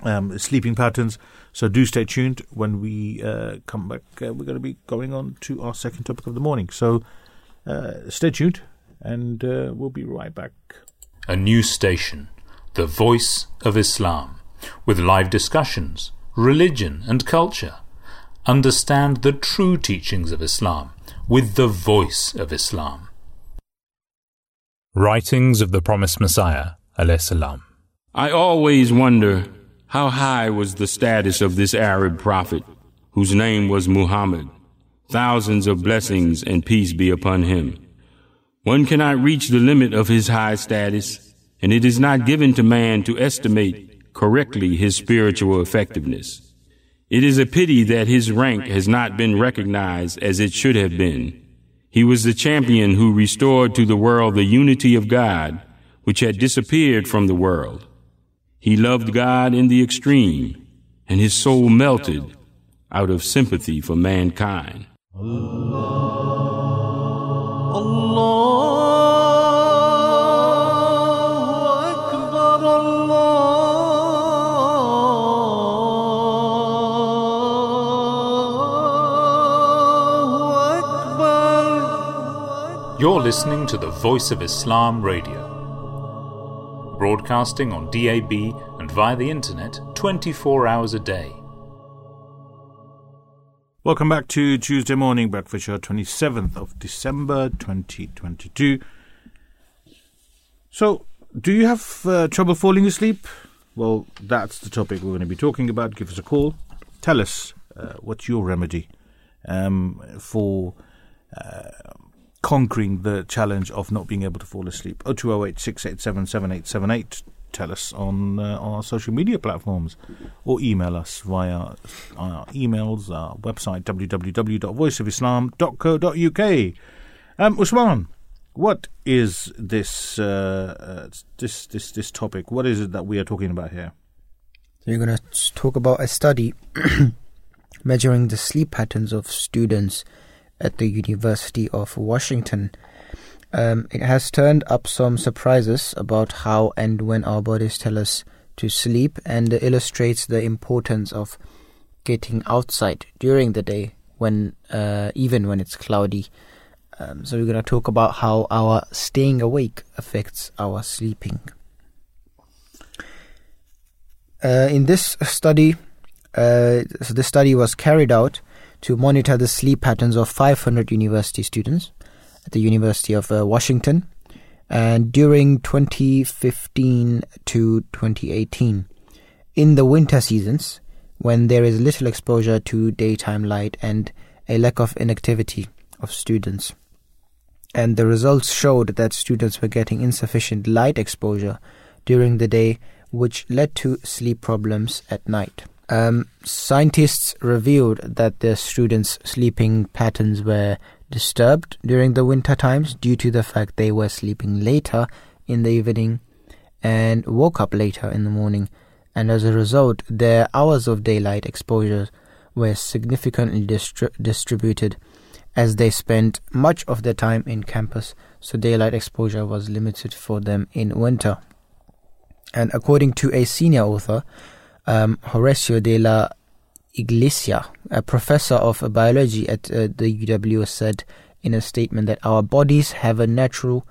um, sleeping patterns. So do stay tuned. When we uh, come back, uh, we're going to be going on to our second topic of the morning. So uh, stay tuned, and uh, we'll be right back. A new station, The Voice of Islam, with live discussions, religion and culture, understand the true teachings of Islam with the voice of Islam. Writings of the Promised Messiah, salam. I always wonder how high was the status of this Arab prophet, whose name was Muhammad. Thousands of blessings and peace be upon him. One cannot reach the limit of his high status, and it is not given to man to estimate correctly his spiritual effectiveness. It is a pity that his rank has not been recognized as it should have been. He was the champion who restored to the world the unity of God, which had disappeared from the world. He loved God in the extreme, and his soul melted out of sympathy for mankind. Allah. Allah. You're listening to the Voice of Islam Radio, broadcasting on DAB and via the internet 24 hours a day. Welcome back to Tuesday Morning Breakfast Show, 27th of December 2022. So, do you have uh, trouble falling asleep? Well, that's the topic we're going to be talking about. Give us a call. Tell us uh, what's your remedy um, for uh, conquering the challenge of not being able to fall asleep. 0208 687 7878. Tell us on, uh, our social media platforms or email us via our emails, our website www.voiceofislam.co.uk. Um, Usman, what is this, uh, uh, this this this topic? What is it that we are talking about here? So you're going to talk about a study measuring the sleep patterns of students at the University of Washington. Um, it has turned up some surprises about how and when our bodies tell us to sleep and illustrates the importance of getting outside during the day when uh, even when it's cloudy. Um, so we're going to talk about how our staying awake affects our sleeping. Uh, in this study, uh, so this study was carried out to monitor the sleep patterns of 500 university students at the University of uh, Washington and during 2015 to 2018 in the winter seasons when there is little exposure to daytime light and a lack of inactivity of students. And the results showed that students were getting insufficient light exposure during the day which led to sleep problems at night um, scientists revealed that the students' sleeping patterns were disturbed during the winter times due to the fact they were sleeping later in the evening and woke up later in the morning, and as a result, their hours of daylight exposure were significantly distri- distributed as they spent much of their time in campus, so daylight exposure was limited for them in winter. And according to a senior author, um, Horacio de la Iglesia, a professor of biology at uh, the UW, said in a statement that our bodies have a natural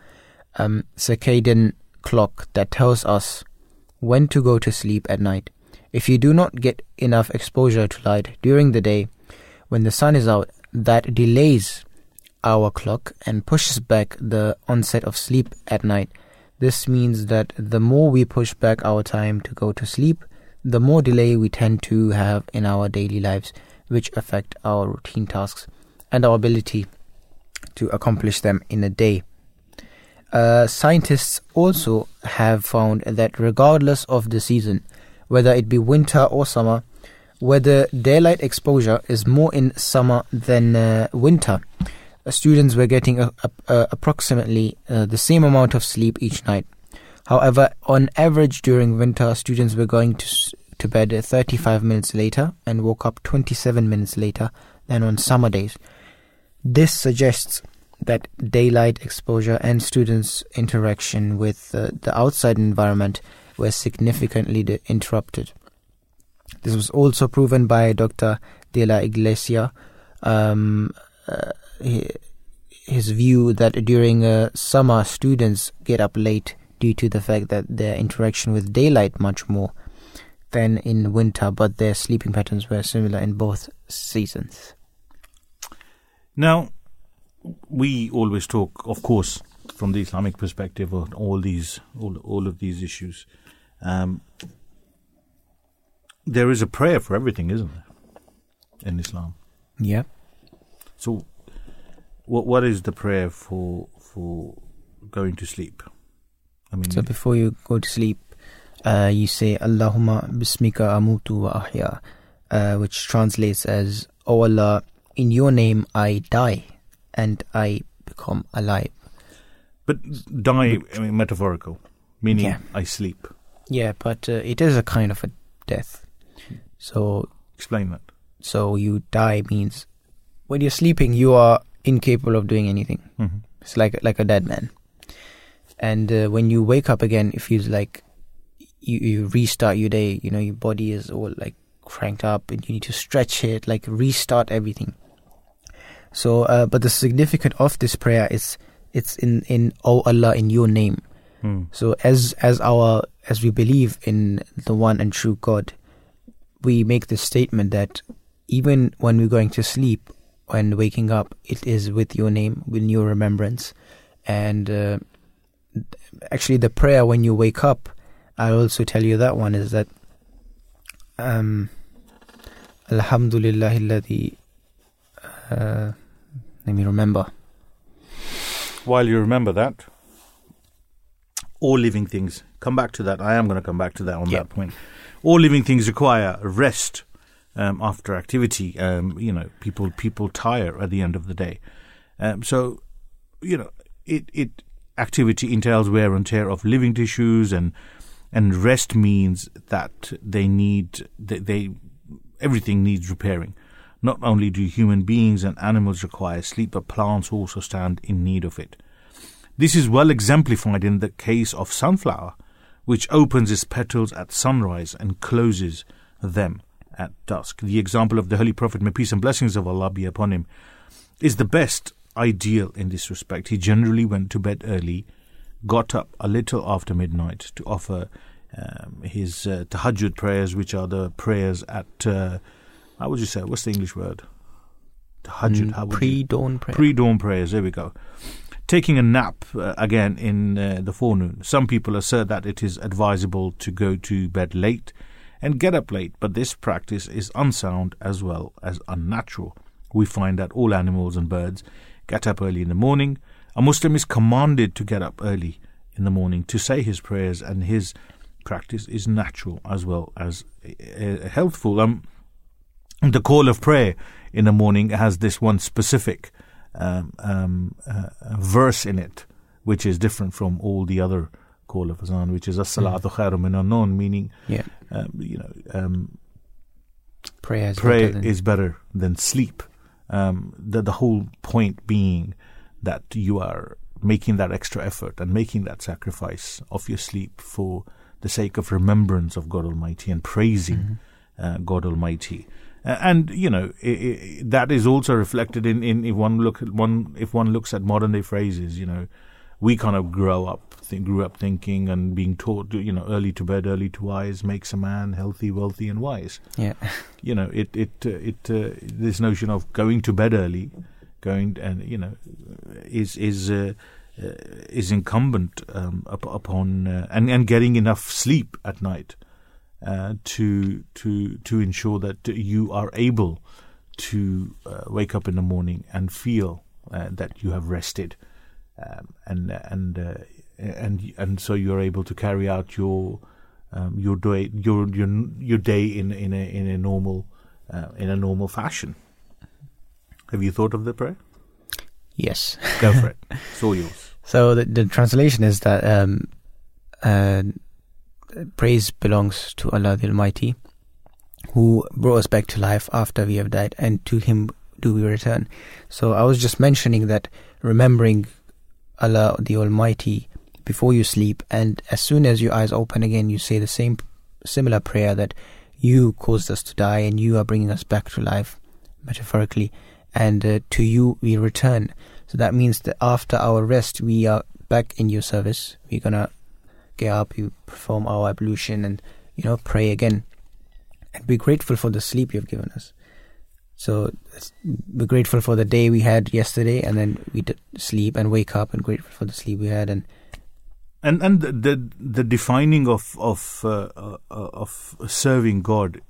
um, circadian clock that tells us when to go to sleep at night. If you do not get enough exposure to light during the day, when the sun is out, that delays our clock and pushes back the onset of sleep at night. This means that the more we push back our time to go to sleep, the more delay we tend to have in our daily lives, which affect our routine tasks and our ability to accomplish them in a day. Uh, scientists also have found that regardless of the season, whether it be winter or summer, whether daylight exposure is more in summer than uh, winter, uh, students were getting a approximately uh, the same amount of sleep each night. However, on average during winter, students were going to, to bed 35 minutes later and woke up 27 minutes later than on summer days. This suggests that daylight exposure and students' interaction with uh, the outside environment were significantly de- interrupted. This was also proven by Dr. De La Iglesia. Um, uh, his view that during uh, summer, students get up late due to the fact that their interaction with daylight much more than in winter, but their sleeping patterns were similar in both seasons. Now, we always talk, of course, from the Islamic perspective on all these, all, all of these issues. Um, there is a prayer for everything, isn't there, in Islam? Yeah. So, what what is the prayer for for going to sleep? I mean, So before you go to sleep, uh, you say Allahumma bismika amutu wa ahya, uh, which translates as, "O Allah, in Your name I die and I become alive." but die, I mean, metaphorical, meaning Yeah. I sleep. Yeah, but uh, it is a kind of a death. So, Explain that. so you die means when you're sleeping, you are incapable of doing anything. hmm It's like like a dead man. And uh, when you wake up again, it feels like you, you restart your day. You know, your body is all like cranked up, and you need to stretch it, like restart everything. So, uh, but the significance of this prayer is it's in in Oh Allah in Your name. Hmm. So as as our as we believe in the one and true God, we make this statement that even when we're going to sleep and waking up, it is with your name, with your remembrance, and uh, actually the prayer when you wake up, I'll also tell you that one is that um, Alhamdulillah alladhi. Uh, let me remember. While you remember that, all living things, come back to that. I am going to come back to that on Yeah. that point. All living things require rest um, after activity. Um, you know, people people tire at the end of the day. Um, so, you know, it it activity entails wear and tear of living tissues, and and rest means that they need they, they everything needs repairing. Not only do human beings and animals require sleep, but plants also stand in need of it. This is well exemplified in the case of sunflower, which opens its petals at sunrise and closes them at dusk. The example of the Holy Prophet, may peace and blessings of Allah be upon him, is the best ideal in this respect. He generally went to bed early, got up a little after midnight to offer um, his uh, tahajjud prayers, which are the prayers at, uh, how would you say, what's the English word? Tahajjud, you- Pre dawn prayers. Pre-dawn prayers. There we go. Taking a nap uh, again in uh, the forenoon. Some people assert that it is advisable to go to bed late and get up late, but this practice is unsound as well as unnatural. We find that all animals and birds get up early in the morning. A Muslim is commanded to get up early in the morning to say his prayers, and his practice is natural as well as uh, healthful. Um, the call of prayer in the morning has this one specific um, um, uh, uh, verse in it, which is different from all the other call of azan, which is as-salatu khairum min an meaning, Yeah, um, you know, um, prayer is prayer better than- is better than sleep. Um, the the whole point being that you are making that extra effort and making that sacrifice of your sleep for the sake of remembrance of God Almighty and praising uh, God Almighty. Uh, and you know i i that is also reflected in, in if one look at one if one looks at modern day phrases. You know, we kind of grow up think, grew up thinking and being taught to, you know early to bed, early to wise makes a man healthy, wealthy, and wise yeah. you know it it uh, it uh, this notion of going to bed early going and you know is is uh, uh, is incumbent um, up, upon uh, and and getting enough sleep at night uh, to to to ensure that you are able to uh, wake up in the morning and feel uh, that you have rested um, and and uh, and and so you're able to carry out your um, your day your your your day in in a in a normal uh, in a normal fashion. Have you thought of the prayer? Yes. Go for it. It's all yours. So the, the translation is that um, uh, praise belongs to Allah the Almighty, who brought us back to life after we have died, and to Him do we return. So I was just mentioning that remembering Allah the Almighty before you sleep, and as soon as your eyes open again, you say the same similar prayer that you caused us to die, and you are bringing us back to life, metaphorically, and uh, to you we return. So that means that after our rest, we are back in your service. We're gonna get up, you perform our ablution, and you know pray again. and be grateful for the sleep you've given us. So we're grateful for the day we had yesterday, and then we sleep and wake up, and grateful for the sleep we had, and and and the the, the defining of of uh, uh, of serving God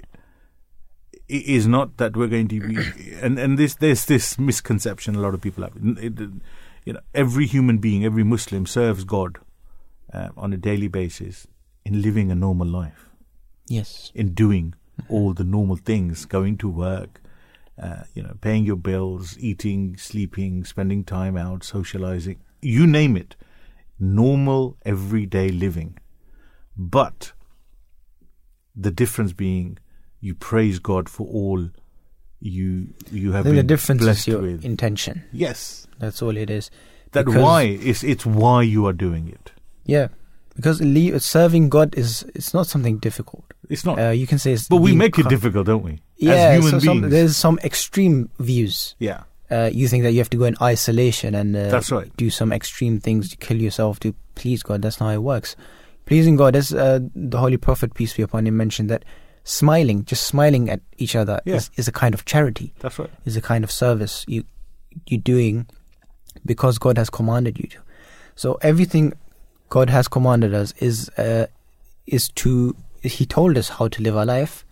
is not that we're going to be and and this there's this misconception a lot of people have. N- it- you know every human being every muslim serves god uh, on a daily basis in living a normal life. Yes, in doing all the normal things going to work uh, you know paying your bills eating sleeping spending time out socializing you name it normal everyday living. But the difference being you praise god for all you you have think the been difference is your with. intention. yes. That's all it is. that Because- why it's it's why you are doing it. Yeah, because serving God is it's not something difficult. it's not. Uh, you can say it's but we make it difficult don't we? Yeah, as human so some, beings. there's some extreme views. yeah Uh, you think that you have to go in isolation and uh, That's right. do some extreme things to kill yourself to please God. That's not how it works. Pleasing God, as uh, the Holy Prophet peace be upon him mentioned that smiling, just smiling at each other, Yeah. is, is a kind of charity. that's right is a kind of service you you're doing because God has commanded you to. So everything God has commanded us is uh, is to He told us how to live our life,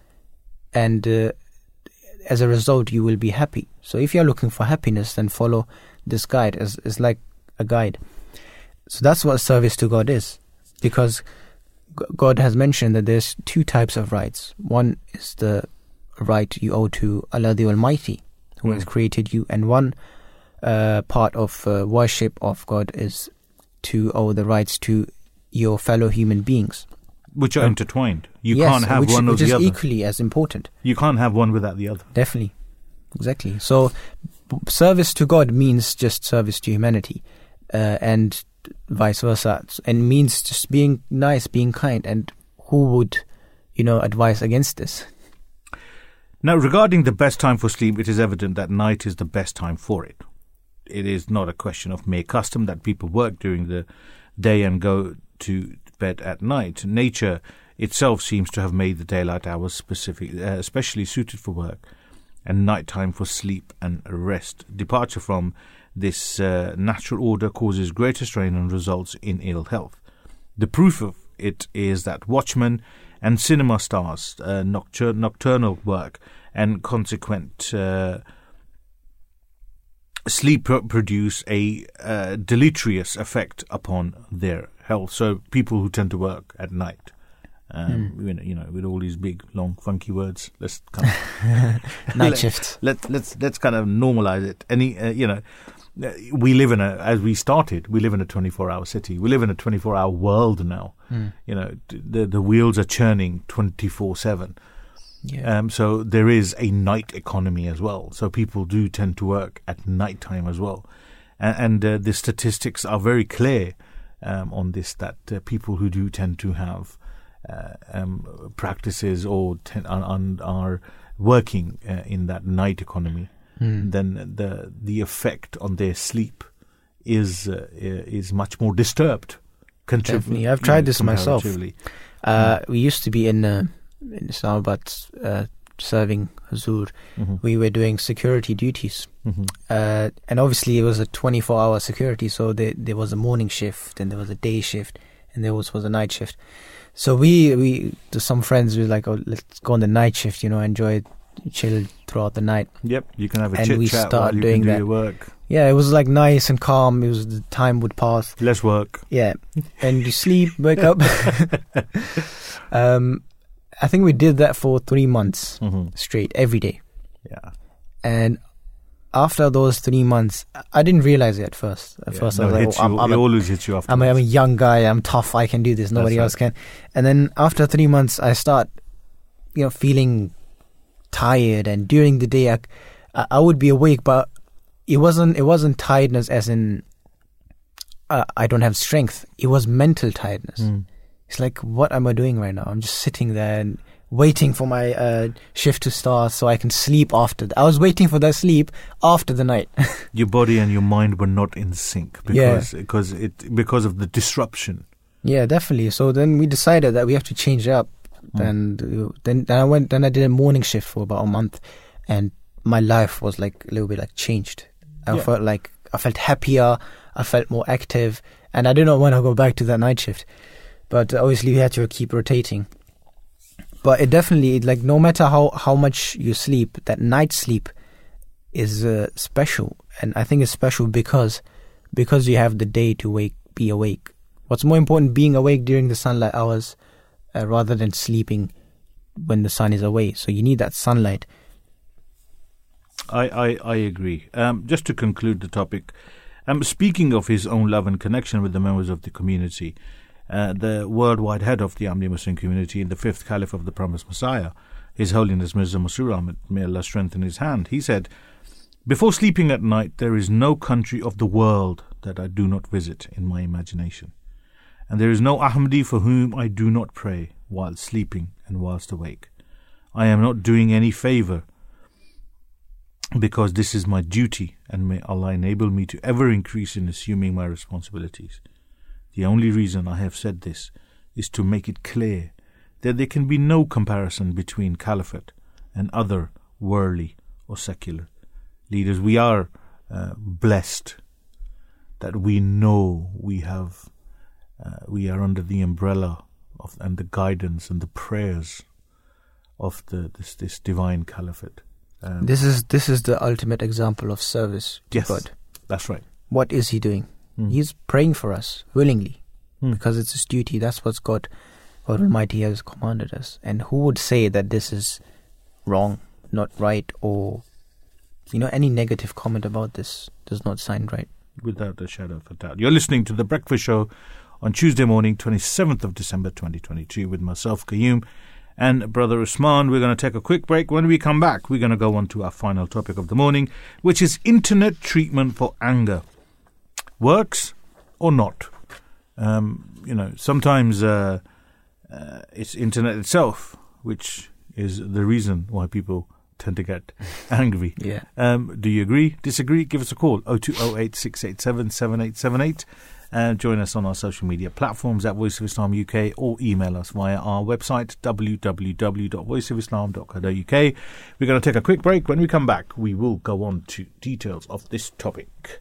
and uh, as a result, you will be happy. So if you're looking for happiness, then follow this guide. as is like a guide. So that's what service to God is, because God has mentioned that there's two types of rights. One is the right you owe to Allah the Almighty, who has Mm. created you, and one uh, part of uh, worship of God is to owe the rights to your fellow human beings. Which are Um, intertwined you Yes, can't have which, one or which the is other equally as important. you can't have one without the other Definitely, exactly. So, b- service to God means just service to humanity, uh, and vice versa, and means just being nice, being kind. And who would, you know, advise against this? Now, regarding the best time for sleep, it is evident that night is the best time for it. It is not a question of mere custom that people work during the day and go to bed at night. Nature itself seems to have made the daylight hours specific, uh, especially suited for work, and nighttime for sleep and rest. Departure from this uh, natural order causes greater strain and results in ill health. The proof of it is that watchmen and cinema stars, uh, noctur- nocturnal work, and consequent uh, sleep produce a uh, deleterious effect upon their health. So people who tend to work at night. Um, you, know, you know, with all these big, long, funky words, let's kind of Night Let- shift. Let let's let's kind of normalize it. Any, uh, you know, uh, we live in a as we started, we live in a 24-hour city. We live in a 24-hour world now. You know, the the wheels are churning 24/7. Yeah. Um, so there is a night economy as well. So people do tend to work at night time as well, and, and uh, the statistics are very clear um, on this. That uh, people who do tend to have uh, um, practices or ten, are, are- working uh, in that night economy, Hmm. then the the effect on their sleep is uh, is much more disturbed. Contrib- Definitely. I've you tried know, this myself. Uh, we used to be in uh, in Islamabad uh, serving Hazur. Mhm. We were doing security duties. Mhm. Uh, and obviously it was a 24 hour security so there, there was a morning shift and there was a day shift and there was, was a night shift so we we to some friends we were like oh let's go on the night shift you know enjoy chill throughout the night Yep, you can have a And chit we chat start doing do that. work. yeah it was like nice and calm it was the time would pass Less work. yeah and you sleep wake up um i think we did that for three months Mm-hmm. straight every day Yeah. and after those three months i didn't realize it at first at yeah. first no, i was like oh, I'm, I'm a always hits you. I'm a, I'm a young guy. I'm tough. I can do this. Nobody That's else can. And then after three months, I start, you know, feeling tired. And during the day, I, I I would be awake, but it wasn't. It wasn't tiredness as in uh, I don't have strength. It was mental tiredness. Mm. It's like, what am I doing right now? I'm just sitting there and waiting for my uh, shift to start so I can sleep after. th- I was waiting for that sleep after the night. Your body and your mind were not in sync Yeah. because because it because of the disruption. Yeah, definitely. So then we decided that we have to change it up. Then then then I went then I did a morning shift for about a month, and my life was like a little bit like changed. I Yeah. felt like I felt happier. I felt more active, and I did not want to go back to that night shift. But obviously, you had to keep rotating. But it definitely like no matter how how much you sleep, that night sleep is uh, special, and I think it's special because because you have the day to wake be awake. What's more important, being awake during the sunlight hours uh, rather than sleeping when the sun is away. So you need that sunlight. I, I, I agree. Um, just to conclude the topic, um, speaking of his own love and connection with the members of the community, uh, the worldwide head of the Ahmadi Muslim community and the fifth caliph of the promised Messiah, His Holiness Mirza Masroor Ahmad, may Allah strengthen his hand, he said, Before sleeping at night, there is no country of the world that I do not visit in my imagination. And there is no Ahmadi for whom I do not pray while sleeping and whilst awake. I am not doing any favor because this is my duty, and may Allah enable me to ever increase in assuming my responsibilities. The only reason I have said this is to make it clear that there can be no comparison between caliphate and other worldly or secular leaders. We are uh, blessed that we know we have, uh, we are under the umbrella of and the guidance and the prayers of the this this divine caliphate. Um, This is this is the ultimate example of service to Yes. God. that's right. What is he doing? Mm. He's praying for us willingly Hmm. because it's his duty. That's what God, God Almighty has commanded us. And who would say that this is wrong, not right, or you know any negative comment about this does not sound right? without a shadow of a doubt. You're listening to The Breakfast Show on Tuesday morning, 27th of December 2022, with myself, Qayyum, and Brother Usman. We're going to take a quick break. When we come back, we're going to go on to our final topic of the morning, which is internet treatment for anger. Works or not? Um, you know, sometimes uh, uh, it's internet itself, which is the reason why people tend to get angry. Yeah. Um, do you agree? Disagree? Give us a call 0208 687 7878 and join us on our social media platforms at Voice of Islam UK or email us via our website www.voiceofislam.co.uk. We're going to take a quick break. When we come back, we will go on to details of this topic.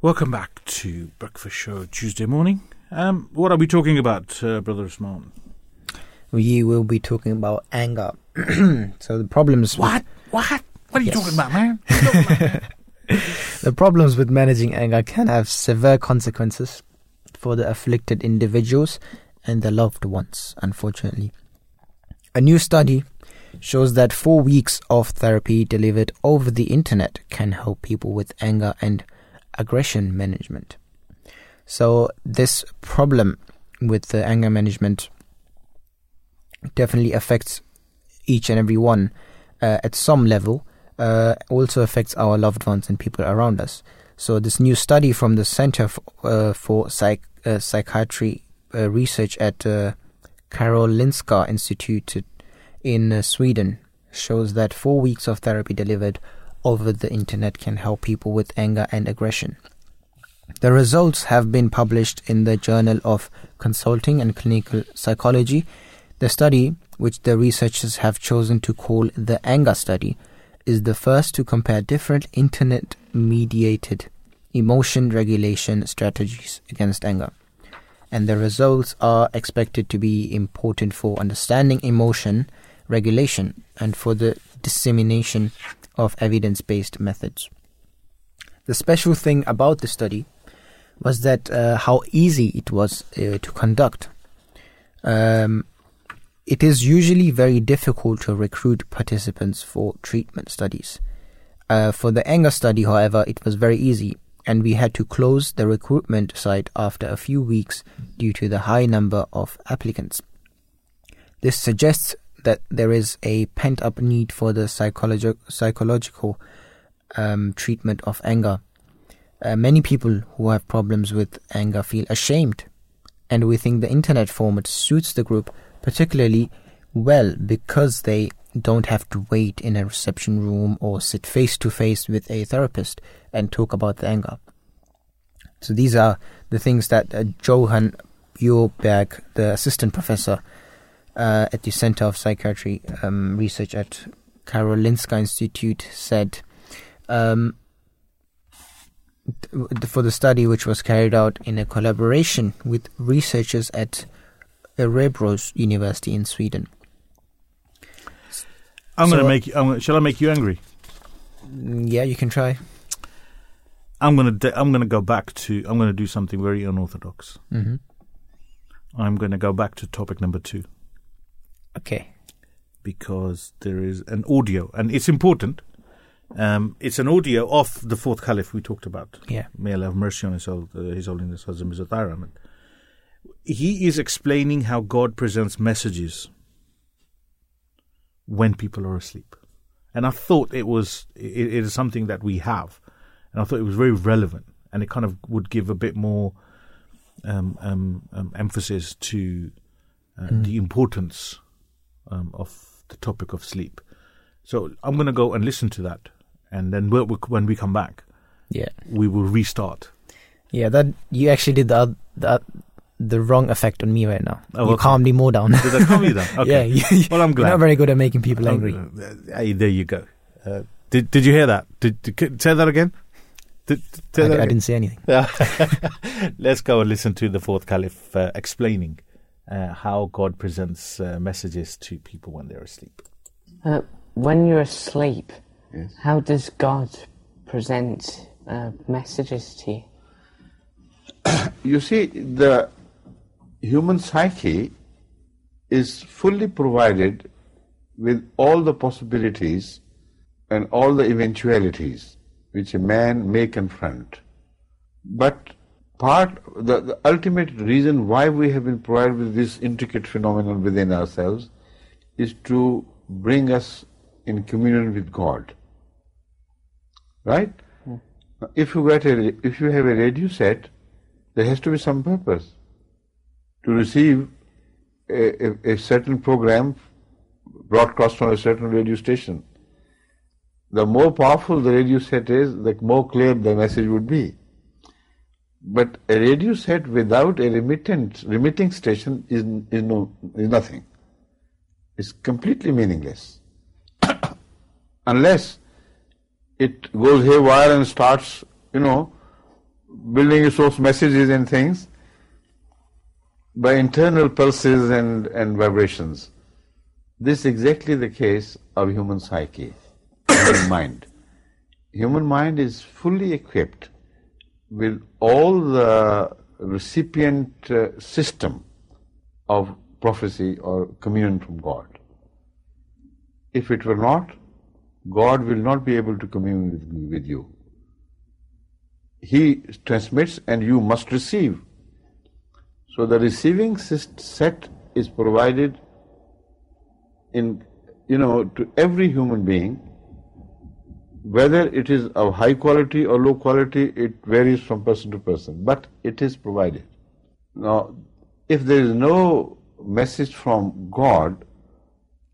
Welcome back to Breakfast Show Tuesday morning. Um, what are we talking about, uh, Brother Usman? We will be talking about anger. so the problems. What? What? What are you Yes. talking about, man? The problems with managing anger can have severe consequences for the afflicted individuals and their loved ones, unfortunately. A new study shows that four weeks of therapy delivered over the internet can help people with anger and aggression management. So, this problem with the anger management definitely affects each and every one uh, at some level uh, also affects our loved ones and people around us. So this new study from the Center uh, for Psych- uh, Psychiatry uh, Research at uh, Karolinska Institute in Sweden shows that four weeks of therapy delivered over the internet can help people with anger and aggression. The results have been published in the Journal of Consulting and Clinical Psychology. The study, which the researchers have chosen to call the Anger Study, is the first to compare different internet mediated emotion regulation strategies against anger. And the results are expected to be important for understanding emotion regulation and for the dissemination of evidence based methods. The special thing about the study was that uh, how easy it was uh, to conduct. Um, it is usually very difficult to recruit participants for treatment studies. Uh, for the anger study, however, it was very easy, and we had to close the recruitment site after a few weeks due to the high number of applicants. This suggests that there is a pent up need for the psychologi- psychological um, treatment of anger. Uh, many people who have problems with anger feel ashamed, and we think the internet format suits the group particularly well because they don't have to wait in a reception room or sit face to face with a therapist and talk about the anger. So these are the things that uh, Johan Bjureberg, the assistant professor uh, at the Center of Psychiatry um, Research at Karolinska Institute, said um, th- for the study, which was carried out in a collaboration with researchers at Örebro University in Sweden. I'm So- going to make you. I'm gonna, shall I make you angry? Mm, Yeah, you can try. I'm going to. I'm going to go back to. I'm going to do something very unorthodox. hmm I'm going to go back to topic number two Okay. because there is an audio, and it's important. Um, it's an audio of the fourth caliph we talked about. Yeah. May Allah have mercy on his, soul, uh, his Holiness Hazrat Mirza He is explaining how God presents messages when people are asleep, and I thought it was it, it is something that we have, and I thought it was very relevant, and it kind of would give a bit more um, um, um, emphasis to uh, the importance um, of the topic of sleep. So I'm going to go and listen to that, and then we'll, when we come back, Yeah. we will restart. Yeah, that you actually did the the, the wrong effect on me right now. Oh, you okay. calmed me more down. Did I calm you down? Okay. yeah, you, Well, I'm you're glad. not very good at making people angry. Hey, there you go. Uh, did Did you hear that? Did, did say that again? Did, did- say I, that I again? didn't say anything. Let's go and listen to the fourth caliph uh, explaining uh, how God presents uh, messages to people when they're asleep. Uh, when you're asleep, Yes. how does God present uh, messages to you? You see, the human psyche is fully provided with all the possibilities and all the eventualities which a man may confront. But part, the, the ultimate reason why we have been provided with this intricate phenomenon within ourselves is to bring us in communion with God. Right? Now, If you get a, if you have a radio set, there has to be some purpose to receive a, a, a certain program broadcast from a certain radio station. The more powerful the radio set is, the more clear the message would be. But a radio set without a remittent, remitting station is, is, no, is nothing. It's completely meaningless. Unless it goes haywire and starts, you know, building its own messages and things by internal pulses and, and vibrations. This is exactly the case of human psyche, human mind. Human mind is fully equipped with all the recipient uh, system of prophecy or communion from God. If it were not, God will not be able to commune with, with you. He transmits and you must receive. So the receiving set is provided in, you know, to every human being. Whether it is of high quality or low quality, it varies from person to person, but it is provided. Now, if there is no message from God,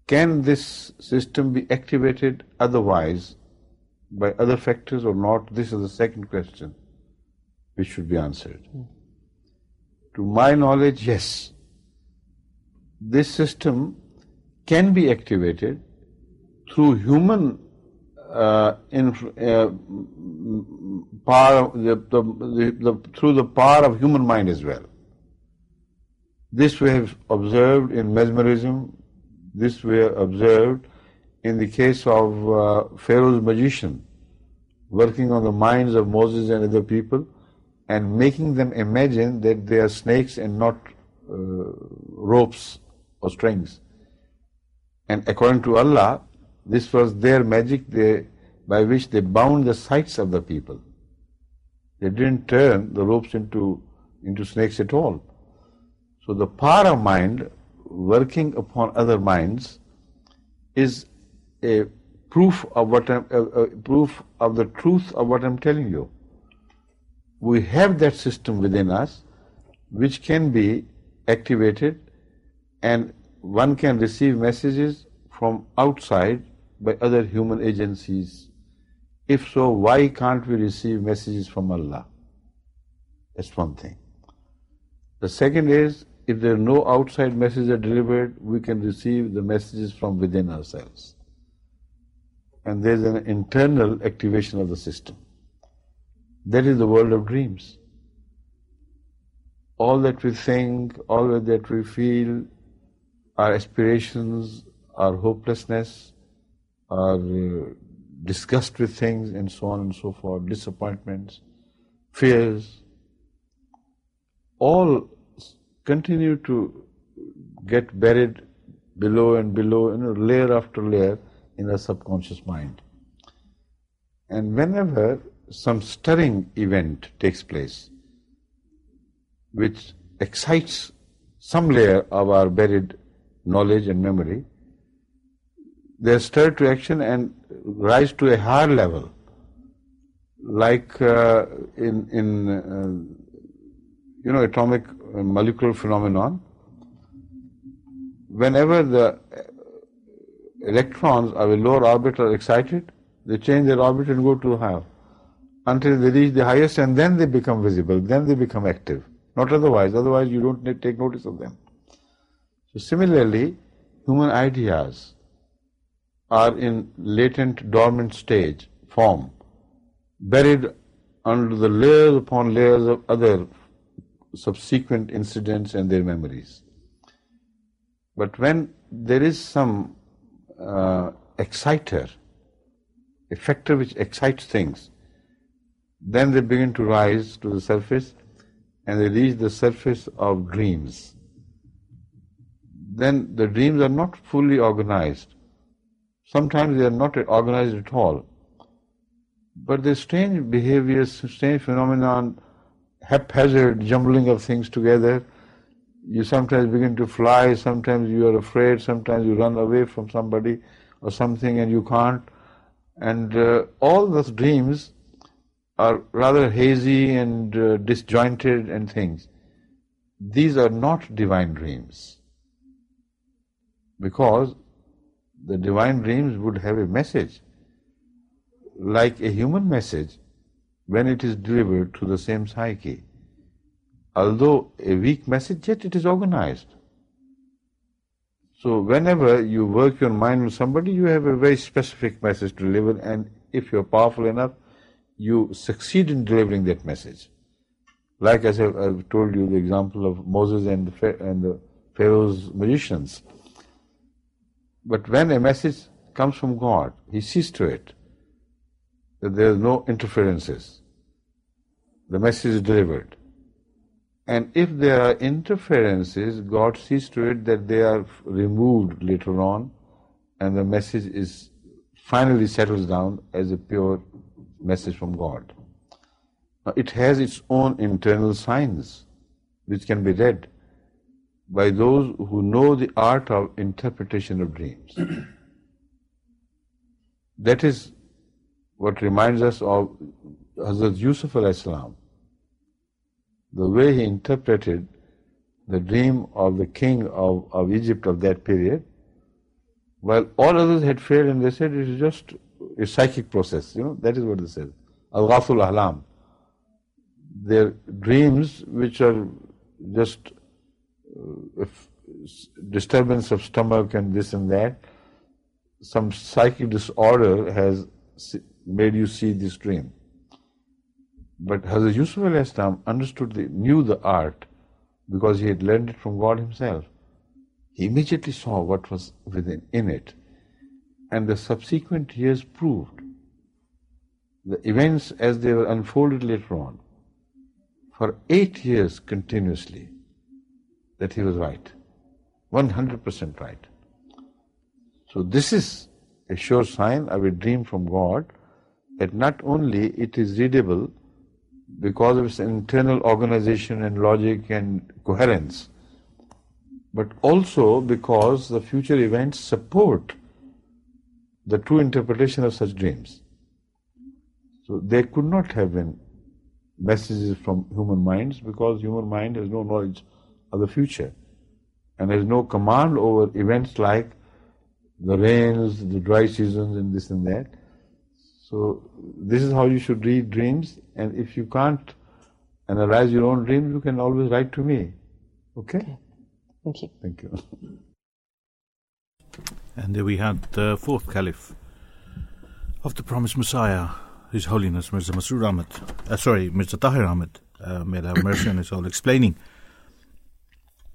can this system be activated otherwise by other factors or not? This is the second question which should be answered. To my knowledge, yes. This system can be activated through human uh, inf- uh, power, the, the, the, through the power of human mind as well. This we have observed in mesmerism, this we have observed in the case of uh, Pharaoh's magician, working on the minds of Moses and other people and making them imagine that they are snakes and not uh, ropes or strings. And according to Allah, this was their magic they, by which they bound the sights of the people. They didn't turn the ropes into, into snakes at all. So the power of mind working upon other minds is a proof of what I'm, uh, uh, proof of the truth of what I'm telling you. We have that system within us which can be activated and one can receive messages from outside by other human agencies. If so, why can't we receive messages from Allah? That's one thing. The second is, if there are no outside messages delivered, we can receive the messages from within ourselves. And there's an internal activation of the system. That is the world of dreams. All that we think, all that we feel, our aspirations, our hopelessness, our uh, disgust with things, and so on and so forth, disappointments, fears, all continue to get buried below and below, you know, layer after layer in the subconscious mind. And whenever some stirring event takes place, which excites some layer of our buried knowledge and memory, they stir to action and rise to a higher level, like uh, in in uh, you know atomic molecular phenomenon. Whenever the electrons of a lower orbit are excited, they change their orbit and go to higher until they reach the highest, and then they become visible. Then they become active. Not otherwise. Otherwise, you don't take notice of them. So similarly, human ideas are in latent dormant stage, form, buried under the layers upon layers of other subsequent incidents and their memories. But when there is some uh, exciter, a factor which excites things, then they begin to rise to the surface and they reach the surface of dreams then the dreams are not fully organized. Sometimes they are not organized at all. But the strange behaviors, strange phenomenon, haphazard jumbling of things together. You sometimes begin to fly, sometimes you are afraid, sometimes you run away from somebody or something and you can't. And uh, all those dreams are rather hazy and uh, disjointed and things. These are not divine dreams because the divine dreams would have a message like a human message when it is delivered to the same psyche. Although a weak message, yet it is organized. So whenever you work your mind with somebody, you have a very specific message to deliver, and if you're powerful enough, you succeed in delivering that message. Like as I've told you the example of Moses and the Pharaoh's magicians. But when a message comes from God, He sees to it that there are no interferences. The message is delivered. And if there are interferences, God sees to it that they are removed later on and the message is finally settles down as a pure message from God. Now, it has its own internal signs which can be read by those who know the art of interpretation of dreams. that is what reminds us of Hazrat Yusuf alaihissalam, the way he interpreted the dream of the king of, of Egypt of that period, while all others had failed and they said it is just a psychic process, you know, that is what they said. Adghathu Ahlam. Their dreams which are just uh, disturbance of stomach and this and that, some psychic disorder has made you see this dream. But Hazrat Yusuf alaihissalam understood, the, knew the art because he had learned it from God himself. He immediately saw what was within in it. And the subsequent years proved the events as they were unfolded later on. For eight years continuously, that he was right. 100% right. So this is a sure sign of a dream from God that not only it is readable because of its internal organization and logic and coherence, but also because the future events support the true interpretation of such dreams. So they could not have been messages from human minds because human mind has no knowledge of the future and has no command over events like the rains, the dry seasons, and this and that. So this is how you should read dreams, and if you can't analyze your own dreams, you can always write to me. Okay? Okay. Thank you. Thank you. And there we had the fourth caliph of the promised Messiah, His Holiness Mirza Masroor Ahmed. Uh, sorry, Mirza Tahir Ahmed. Uh, may Allah have mercy on his soul, explaining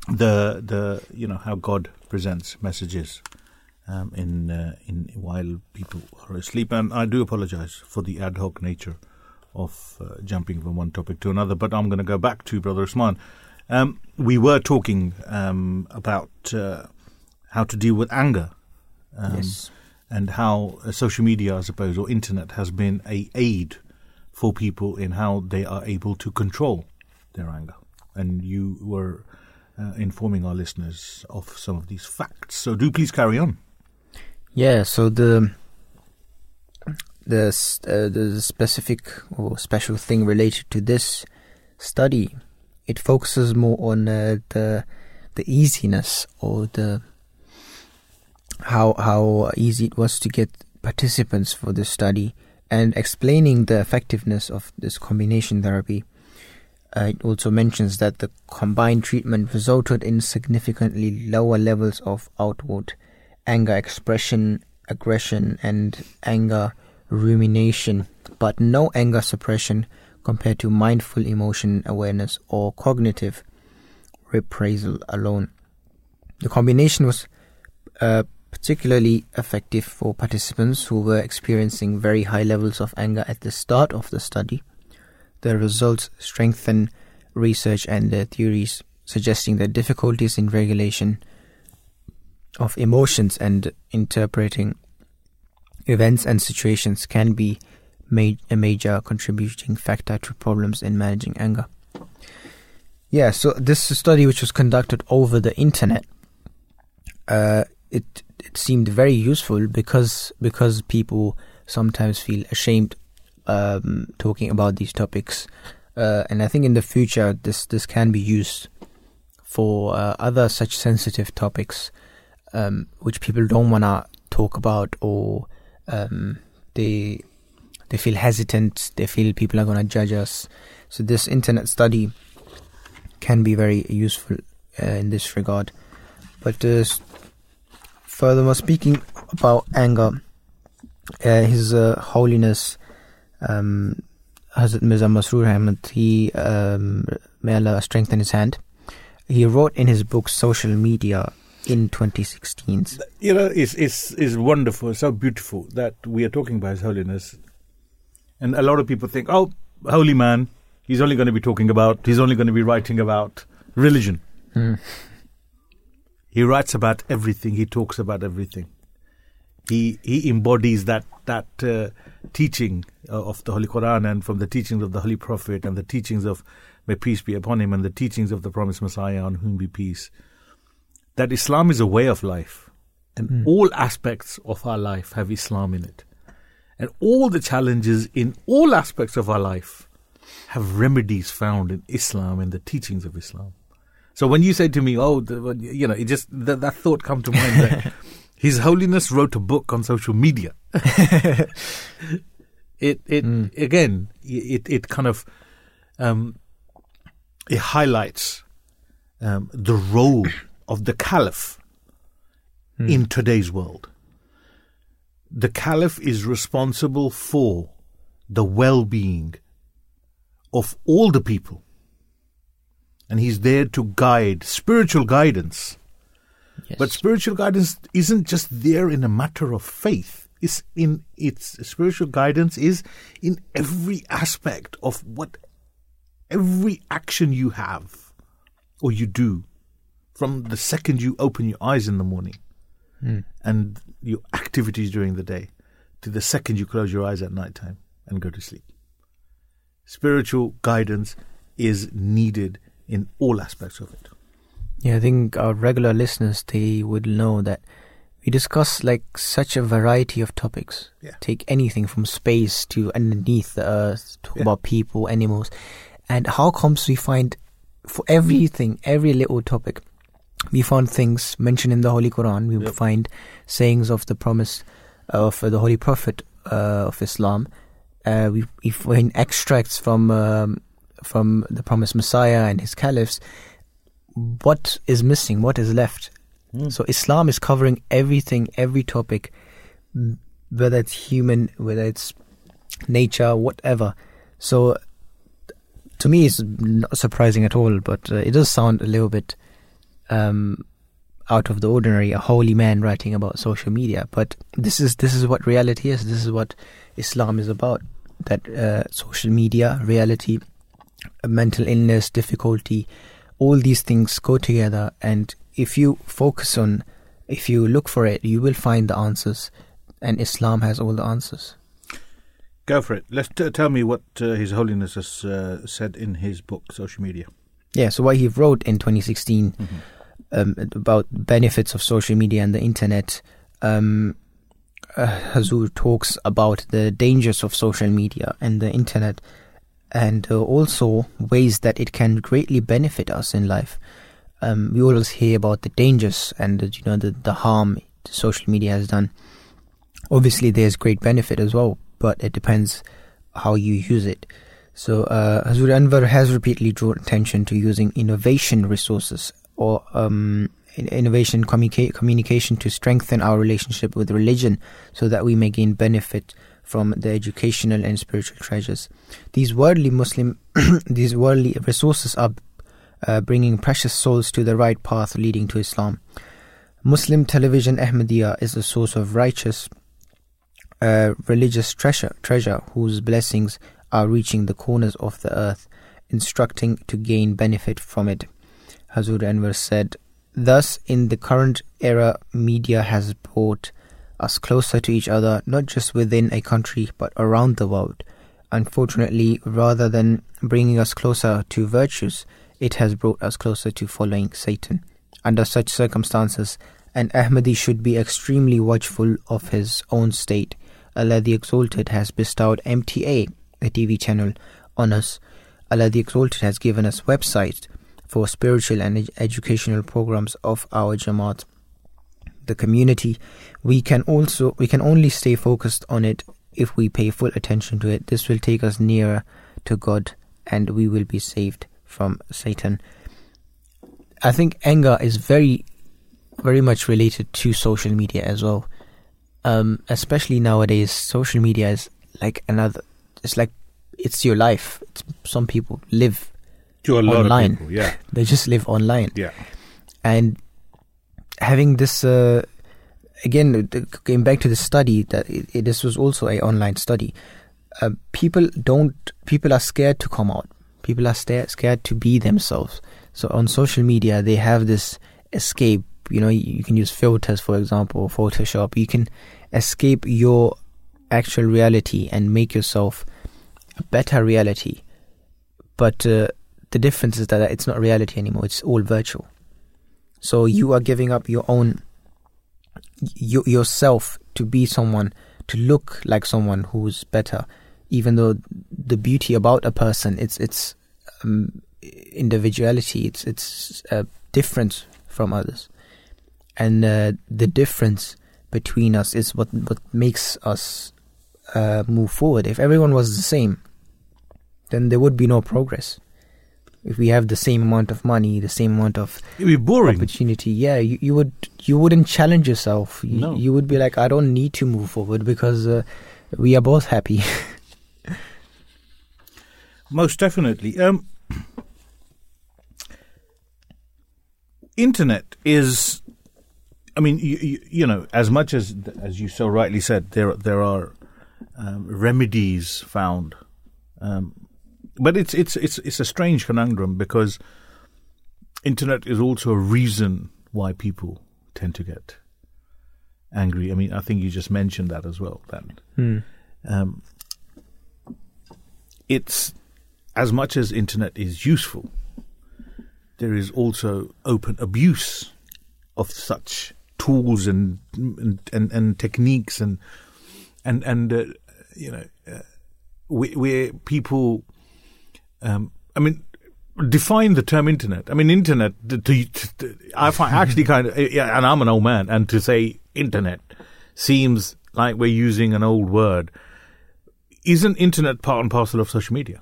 the the you know how God presents messages um, in uh, in while people are asleep. And I do apologize for the ad hoc nature of uh, jumping from one topic to another. But I'm going to go back to Brother Usman. Um, we were talking um, about uh, how to deal with anger. Um, Yes. And how uh, social media, I suppose, or internet has been a aid for people in how they are able to control their anger. And you were uh, informing our listeners of some of these facts. So do please carry on. Yeah, so the the uh, the specific or special thing related to this study, it focuses more on uh, the the easiness or the how how easy it was to get participants for this study and explaining the effectiveness of this combination therapy. Uh, it also mentions that the combined treatment resulted in significantly lower levels of outward anger expression, aggression, and anger rumination, but no anger suppression compared to mindful emotion awareness or cognitive reappraisal alone. The combination was uh, particularly effective for participants who were experiencing very high levels of anger at the start of the study. The results strengthen research and the theories suggesting that difficulties in regulation of emotions and interpreting events and situations can be made a major contributing factor to problems in managing anger. Yeah, so this study, which was conducted over the internet, uh, it it seemed very useful because because people sometimes feel ashamed um, talking about these topics, uh, and I think in the future this this can be used for uh, other such sensitive topics um, which people don't want to talk about or um, they they feel hesitant they feel people are going to judge us. So this internet study can be very useful uh, in this regard. But uh, furthermore speaking about anger uh, his uh, holiness um, Hazrat Mirza Masroor Ahmad he um, may Allah strengthen his hand he wrote in his book social media in 2016 You know, it's, it's, it's wonderful, so beautiful that we are talking about His Holiness. And a lot of people think, oh, holy man, he's only going to be talking about, he's only going to be writing about religion. He writes about everything, he talks about everything. He, he embodies that, that uh, teaching Uh, of the Holy Quran and from the teachings of the Holy Prophet and the teachings of, may peace be upon him, and the teachings of the promised Messiah on whom be peace that Islam is a way of life, and hmm. all aspects of our life have Islam in it, and all the challenges in all aspects of our life have remedies found in Islam and the teachings of Islam. So when you say to me, "Oh, the, you know," it just that, that thought come to mind that His Holiness wrote a book on social media. it it again it it kind of um, it highlights um, the role of the caliph in today's world. The caliph is responsible for the well-being of all the people, and he's there to guide spiritual guidance. yes. But spiritual guidance isn't just there in a matter of faith. It's in its spiritual guidance is in every aspect of what every action you have or you do from the second you open your eyes in the morning hmm. and your activities during the day to the second you close your eyes at night time and go to sleep. Spiritual guidance is needed in all aspects of it. Yeah, I think our regular listeners they would know that we discuss like such a variety of topics. Yeah. Take anything from space to underneath the earth, talk Yeah. about people, animals. And how comes we find for everything, every little topic, we found things mentioned in the Holy Quran. We Yep. find sayings of the promise of the Holy Prophet uh, of Islam. Uh, we, we find extracts from um, from the promised Messiah and his caliphs. What is missing? What is left? Hmm. So Islam is covering everything, every topic, whether it's human, whether it's nature, whatever. So to me, it's not surprising at all, but uh, it does sound a little bit um, out of the ordinary. A holy man writing about social media, but this is this is what reality is. This is what Islam is about. That uh, social media, reality, mental illness, difficulty, all these things go together. And if you focus on, if you look for it, you will find the answers. And Islam has all the answers. Go for it. Let's t- tell me what uh, His Holiness has uh, said in his book, Social Media. Yeah, so what he wrote in 2016 Mm-hmm. um, about benefits of social media and the internet, um, uh, Hazur talks about the dangers of social media and the internet, and uh, also ways that it can greatly benefit us in life. Um, we always hear about the dangers and the, you know the, the harm social media has done. Obviously, there's great benefit as well, but it depends how you use it. So, uh, Hazur Anwar has repeatedly drawn attention to using innovation resources or um, innovation communica- communication to strengthen our relationship with religion so that we may gain benefit from the educational and spiritual treasures. These worldly Muslim, these worldly resources are uh, bringing precious souls to the right path leading to Islam. Muslim television Ahmadiyya is a source of righteous uh, religious treasure, treasure whose blessings are reaching the corners of the earth, instructing to gain benefit from it. Hazur Anwar said, Thus, in the current era, media has brought us closer to each other, not just within a country, but around the world. Unfortunately, rather than bringing us closer to virtues, it has brought us closer to following Satan. Under such circumstances, an Ahmadi should be extremely watchful of his own state. Allah the Exalted has bestowed MTA, a TV channel, on us. Allah the Exalted has given us websites for spiritual and ed- educational programs of our Jamaat. The community, we can also we can only stay focused on it if we pay full attention to it. This will take us nearer to God, and we will be saved from Satan. I think anger is very, very much related to social media as well. Um, especially nowadays, social media is like another. It's like it's your life. It's, some people live To a lot online. of people, yeah. They just live online, Yeah. and having this uh, again, going back to the study that it, it, this was also a online study. Uh, people don't. People are scared to come out. People are scared to be themselves. So on social media, they have this escape. You know, you, you can use filters, for example, Photoshop. You can escape your actual reality and make yourself a better reality. But uh, the difference is that it's not reality anymore. It's all virtual. So you are giving up your own y- yourself to be someone, to look like someone who's better, even though the beauty about a person it's it's um, individuality, it's it's uh, different from others, and uh, the difference between us is what what makes us uh, move forward. If everyone was the same, then there would be no progress. If we have the same amount of money, the same amount of opportunity, yeah, you, you would you wouldn't challenge yourself. You, No. you would be like, I don't need to move forward because uh, we are both happy. Most definitely. Um, internet is, I mean, you, you, you know, as much as as you so rightly said, there there are um, remedies found, um, but it's it's it's it's a strange conundrum because internet is also a reason why people tend to get angry. I mean, I think you just mentioned that as well. That um, it's as much as internet is useful, there is also open abuse of such tools and and and, and techniques and and and uh, you know uh, where, people um, I mean define the term internet. I mean internet to, to, to, I find actually kind of yeah and I'm an old man and to say internet seems like we're using an old word. Isn't internet part and parcel of social media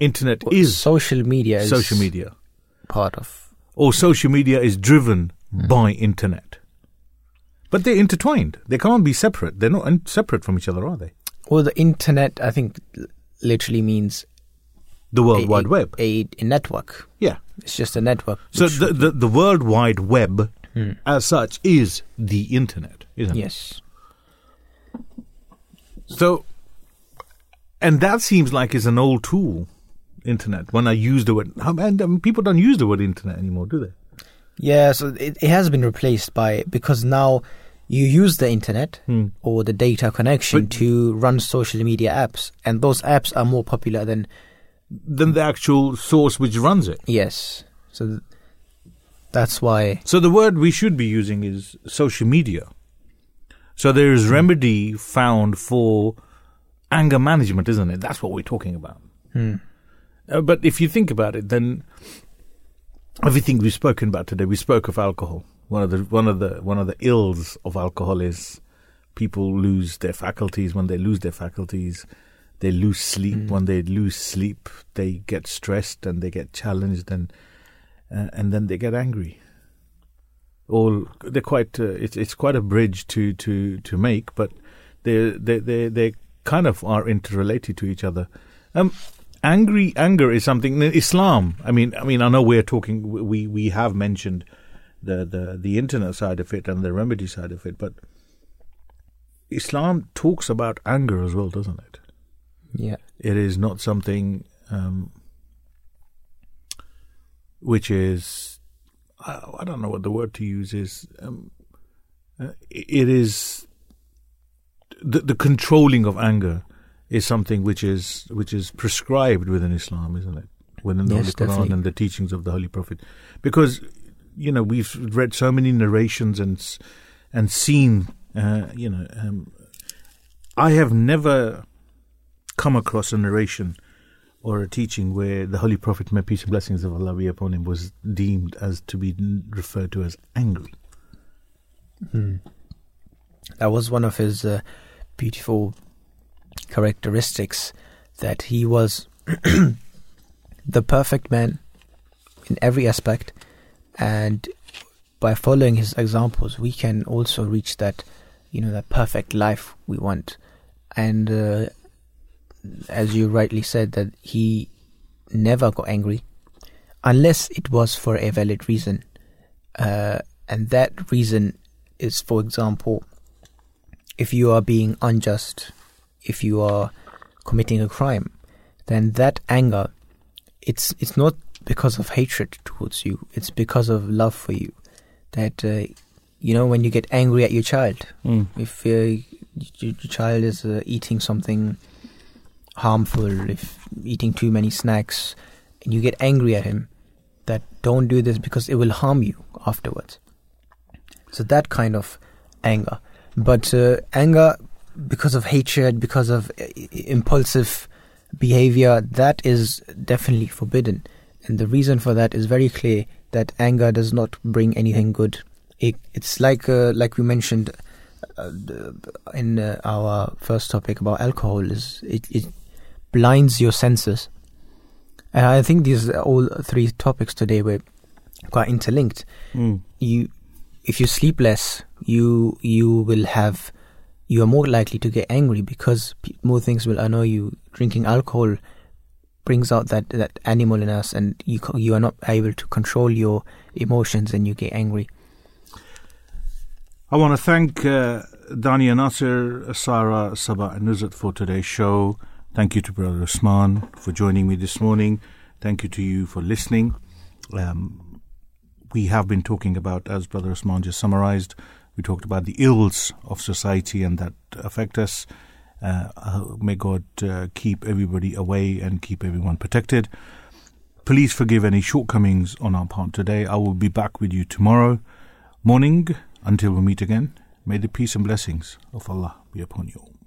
internet Well, is social media is social media part of or social media is driven by internet. But they're intertwined. They can't be separate. They're not separate from each other, are they? well the internet I think literally means The World a, Wide a- Web. a, a network Yeah. it's just a network So the, the the World Wide Web, hmm. as such, is the internet, isn't it? yes So, and that seems like it's an old tool, internet. When I use the word, and um, people don't use the word internet anymore, do they? Yeah, so it, it has been replaced by because now you use the internet Hmm. or the data connection But- to run social media apps, and those apps are more popular than Than the actual source which runs it. yes. So th- that's why So the word we should be using is social media. So there is remedy found for anger management, isn't it? That's what we're talking about. Uh, but if you think about it, then everything we've spoken about today, we spoke of alcohol. One of the one of the one of the ills of alcohol is people lose their faculties. When they lose their faculties, they lose sleep. When they lose sleep, they get stressed and they get challenged and uh, and then they get angry. All they're quite. Uh, it's it's quite a bridge to to to make, but they they they they kind of are interrelated to each other. Um, angry anger is something in Islam. I mean, I mean, I know we're talking. We we have mentioned the the the internet side of it and the remedy side of it, but Islam talks about anger as well, doesn't it? yeah it is not something um, which is I, I don't know what the word to use is. Um, uh, it is the, the controlling of anger is something which is which is prescribed within Islam, isn't it? Within the Yes, Holy Quran definitely. and the teachings of the Holy Prophet, because you know we've read so many narrations and and seen, uh, you know, um, I have never come across a narration or a teaching where the Holy Prophet, may peace and blessings of Allah be upon him, was deemed as to be referred to as angry. that was one of his uh, beautiful characteristics that he was the perfect man in every aspect and by following his examples we can also reach that you know that perfect life we want. And uh, as you rightly said that he never got angry unless it was for a valid reason. Uh, and that reason is for example if you are being unjust, if you are committing a crime, then that anger, it's it's not because of hatred towards you. It's because of love for you. That uh, you know when you get angry at your child, if uh, y- your child is uh, eating something harmful, if eating too many snacks, and you get angry at him, that don't do this because it will harm you afterwards. So that kind of anger. But uh, anger because of hatred, because of uh, impulsive behavior, that is definitely forbidden. And the reason for that is very clear that anger does not bring anything good. It, it's like uh, like we mentioned uh, in uh, our first topic about alcohol is it, it blinds your senses. And I think these all three topics today were quite interlinked you if you sleep less you you will have you are more likely to get angry because more things will annoy you drinking alcohol brings out that that animal in us and you you are not able to control your emotions and you get angry I want to thank uh, Dania Nasser, Sarah, Sabah, and Nuzat for today's show. Thank you to Brother Usman for joining me this morning. Thank you to you for listening. Um, we have been talking about, as Brother Usman just summarized, we talked about the ills of society and that affect us. Uh, uh, may God uh, keep everybody away and keep everyone protected. Please forgive any shortcomings on our part today. I will be back with you tomorrow morning. Until we meet again, may the peace and blessings of Allah be upon you all.